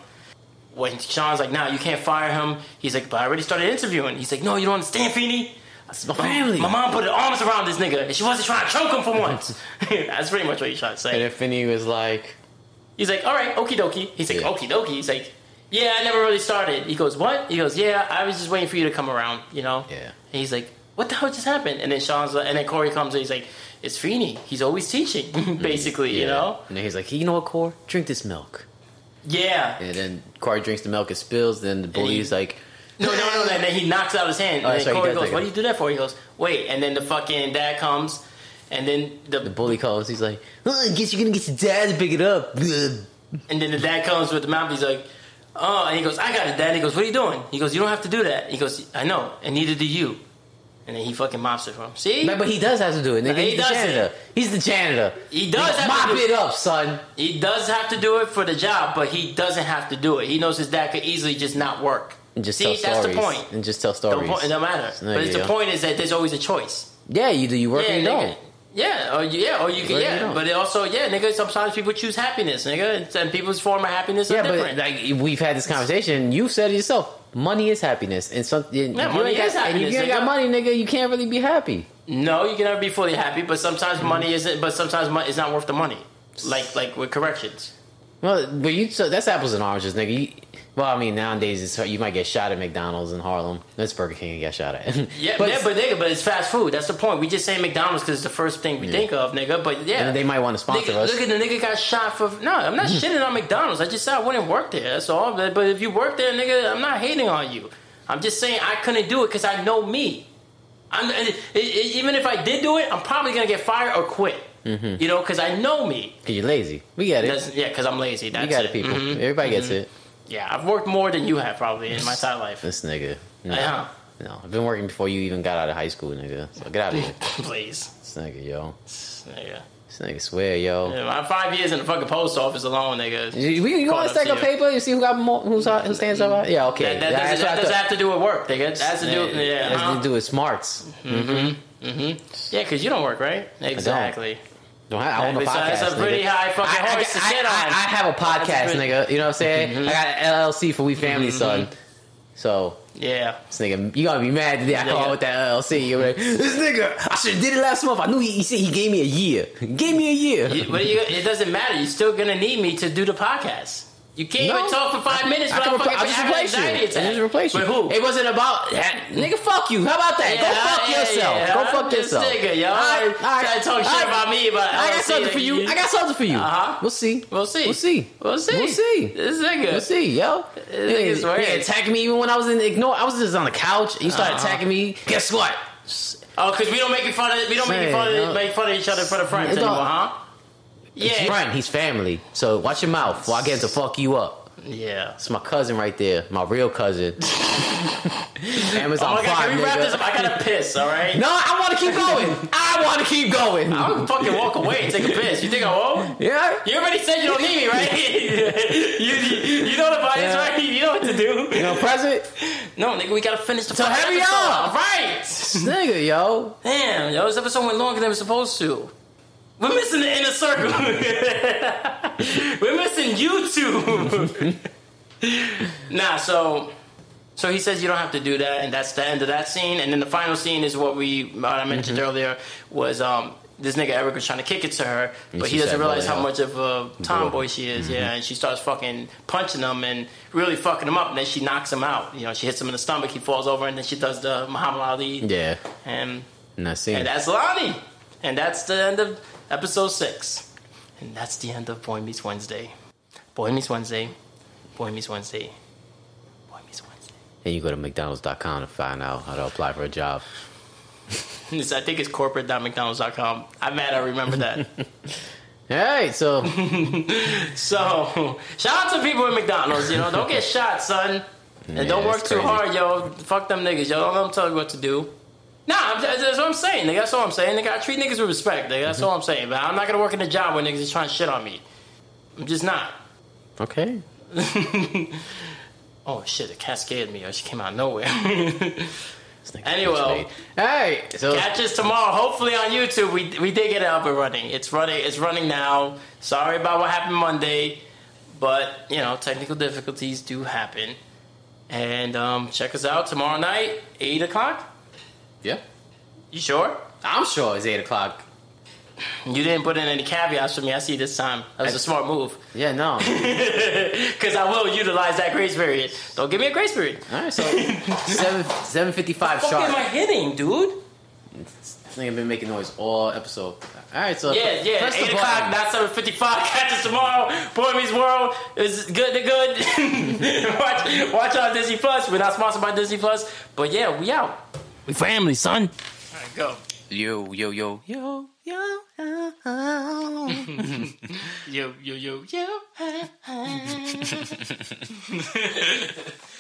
When Sean's like, Nah, you can't fire him. He's like, But I already started interviewing. He's like, No, you don't understand, Feeney. My family. My mom put her arms around this nigga, and she wasn't trying to choke him for once. That's pretty much what he's trying to say. And if Feeney was like, He's like, all right, okie dokie. He's like, Yeah. okie dokie. He's like, yeah, I never really started. He goes, what? He goes, yeah, I was just waiting for you to come around, you know? Yeah. And he's like, what the hell just happened? And then Sean's like, and then Corey comes and he's like, it's Feeney. He's always teaching, mm-hmm. basically, you know? And then he's like, you know what, Core? Drink this milk. Yeah. And then Corey drinks the milk, it spills. Then the bully's like, No, no, no. And then he knocks out his hand. Oh, and then Corey goes, what do you do that for? He goes, wait. And then the fucking dad comes, and then the, the bully comes. He's like, oh, I guess you're gonna get your dad to pick it up. and then the dad comes with the mouth. He's like, oh, and he goes, I got it, dad. He goes, what are you doing? He goes, you don't have to do that. He goes, I know, and neither do you. And then he fucking mops it for him. See? But, but he does have to do it. Nigga. He He's the doesn't. janitor. He's the janitor. He does have to mop do- it up, son. He does have to do it for the job, but he doesn't have to do it. He knows his dad could easily just not work. And just See, tell that's stories. the point. And just tell The stories. point, it don't matter. No, but it's the point is that there's always a choice. Yeah, you do. You work Yeah, and you nigga. don't. Yeah, or you, yeah, or you can, Or you yeah. don't. But it also, yeah, nigga. Sometimes people choose happiness, nigga, and people's form of happiness are Yeah, different. but like we've had this conversation. You've said it yourself. Money is happiness, and something. Yeah, money is got, And happiness, you ain't got money, nigga, you can't really be happy. no, you can never be fully happy, but sometimes Mm-hmm. money isn't. But sometimes money is not worth the money. Like, like with corrections. Well, but you so that's apples and oranges, nigga. You, well, I mean, nowadays it's, you might get shot at McDonald's in Harlem. That's Burger King you get shot at. Yeah, but, yeah, but nigga, but it's fast food. That's the point. We just say McDonald's because it's the first thing we think of, nigga. But yeah, and they might want to sponsor Nigga, us. Look at the nigga got shot for. No, I'm not shitting on McDonald's. I just said I wouldn't work there. That's all. But, but if you work there, nigga, I'm not hating on you. I'm just saying I couldn't do it because I know me. I'm, it, it- even if I did do it, I'm probably gonna get fired or quit. Mm-hmm. You know, because I know me. Cause you're lazy. We get it. That's, yeah, because I'm lazy. That's you got it, people. Mhm. Everybody gets it. Yeah, I've worked more than you have probably in my entire life. This nigga. No. Yeah, No, I've been working before you even got out of high school, nigga. So get out of here. Please. this nigga, yo. Nigga. This nigga swear, yo. Yeah, my five years in the fucking post office alone, nigga. You, you, want to stack a paper? You see who got more, who's who stands up? Yeah, okay. That, that Yeah, doesn't, that doesn't have to do with work, nigga. That has to do, Yeah, yeah, has to do with smarts. Mm-hmm. Mm-hmm. Yeah, because you don't work, right? Exactly. Don't have, I own a podcast. that's a pretty nigga. high fucking I, I, to I, on. I have a podcast, pretty- nigga. You know what I'm saying? Mm-hmm. I got an LLC for We Family mm-hmm. Son. So Yeah. this nigga, you gotta be mad today. I Yeah, call yeah. with that LLC. You're like, this nigga, I should have did it last month. I knew he, he said he gave me a year. He gave me a year. You- But you, it doesn't matter. You're still gonna need me to do the podcast. You can't No. even talk for five minutes I, can without repl- fucking I just having an replace you. I just replace you. With who? It wasn't about that. nigga. Fuck you. How about that? Go fuck yeah, yourself. yeah. Go fuck This yourself. nigga, yo. All right, all right, Trying to talk shit right. about me, but I I'll got something for you. you- I got something for you. Uh-huh. We'll see. We'll see. We'll see. We'll see. We'll see. This nigga. We'll see, yo. nigga's Nigga, weird. attacking me even when I was in ignore. I was just on the couch. You started Uh-huh. attacking me. Guess what? Oh, because we don't make fun of we don't make fun no. of make fun of each other for the friends anymore, all- huh? He's friend. He's family. So watch your mouth. Before I get to fuck you up. Yeah. It's my cousin right there. My real cousin. Amazon Oh my god, Prime, can we wrap nigga. this up? I gotta piss, alright? No, I want to keep going. I want to keep going. I'm gonna fucking walk away and take a piss. You think I won't? Yeah. You already said you don't need me, right? you, you, you know the bias, Yeah. right? You know what to do. You know, present. No, nigga, we gotta finish the So hurry episode. up. Right. Nigga, yo. Damn, yo, this episode went longer than we're supposed to. We're missing the inner circle. we're missing YouTube. nah, so so he says you don't have to do that, and that's the end of that scene. And then the final scene is what we what I mentioned mm-hmm. earlier was um this nigga Eric was trying to kick it to her, And but he doesn't realize how much of a tomboy she is. Yeah, mm-hmm. and she starts fucking punching him and really fucking him up. And then she knocks him out. You know, she hits him in the stomach. He falls over, and then she does the Muhammad Ali. Yeah. And And that's it. and that's Lonnie. And that's the end of episode six. And that's the end of Boy Meets Wednesday. Boy Meets Wednesday. Boy Meets Wednesday. Boy Meets Wednesday. and you go to McDonald's.com to find out how to apply for a job. I think it's corporate.mcdonalds.com. I'm mad I remember that. All right, so so, shout out to people at McDonald's. You know, don't get shot, son. And Yeah, don't work too hard, yo. Fuck them niggas, yo. Don't let them tell you what to do. Nah, that's that's what I'm saying. Nigga. That's all I'm saying. Nigga, I treat niggas with respect. Nigga. That's all I'm saying. But I'm not gonna work in a job where niggas is trying to shit on me. I'm just not. okay. Oh shit! The cat scared me. Yo. She came out of nowhere. Anyway. bitch, mate. All right, so Catch us tomorrow. Hopefully on YouTube. We we did get it up and running. It's running. It's running now. Sorry about what happened Monday, but you know technical difficulties do happen. And um, check us out tomorrow night, eight o'clock. Yeah, You sure? I'm sure it's eight o'clock. You didn't put in any caveats for me. I see this time. That was a smart move. Yeah, no. Because I will utilize that grace period. Don't give me a grace period. All right, so seven seven fifty five What sharp. am I hitting, dude? This nigga been making noise all episode. All right, so Yeah, yeah. press the Eight o'clock, button. not seven fifty-five. Catch us tomorrow. Boy Meets World is good to good. watch, watch on Disney Plus. We're not sponsored by Disney Plus, but yeah, we out. We family, son. All right, go. Yo, yo, yo, yo, yo. Yo, yo, yo, yo.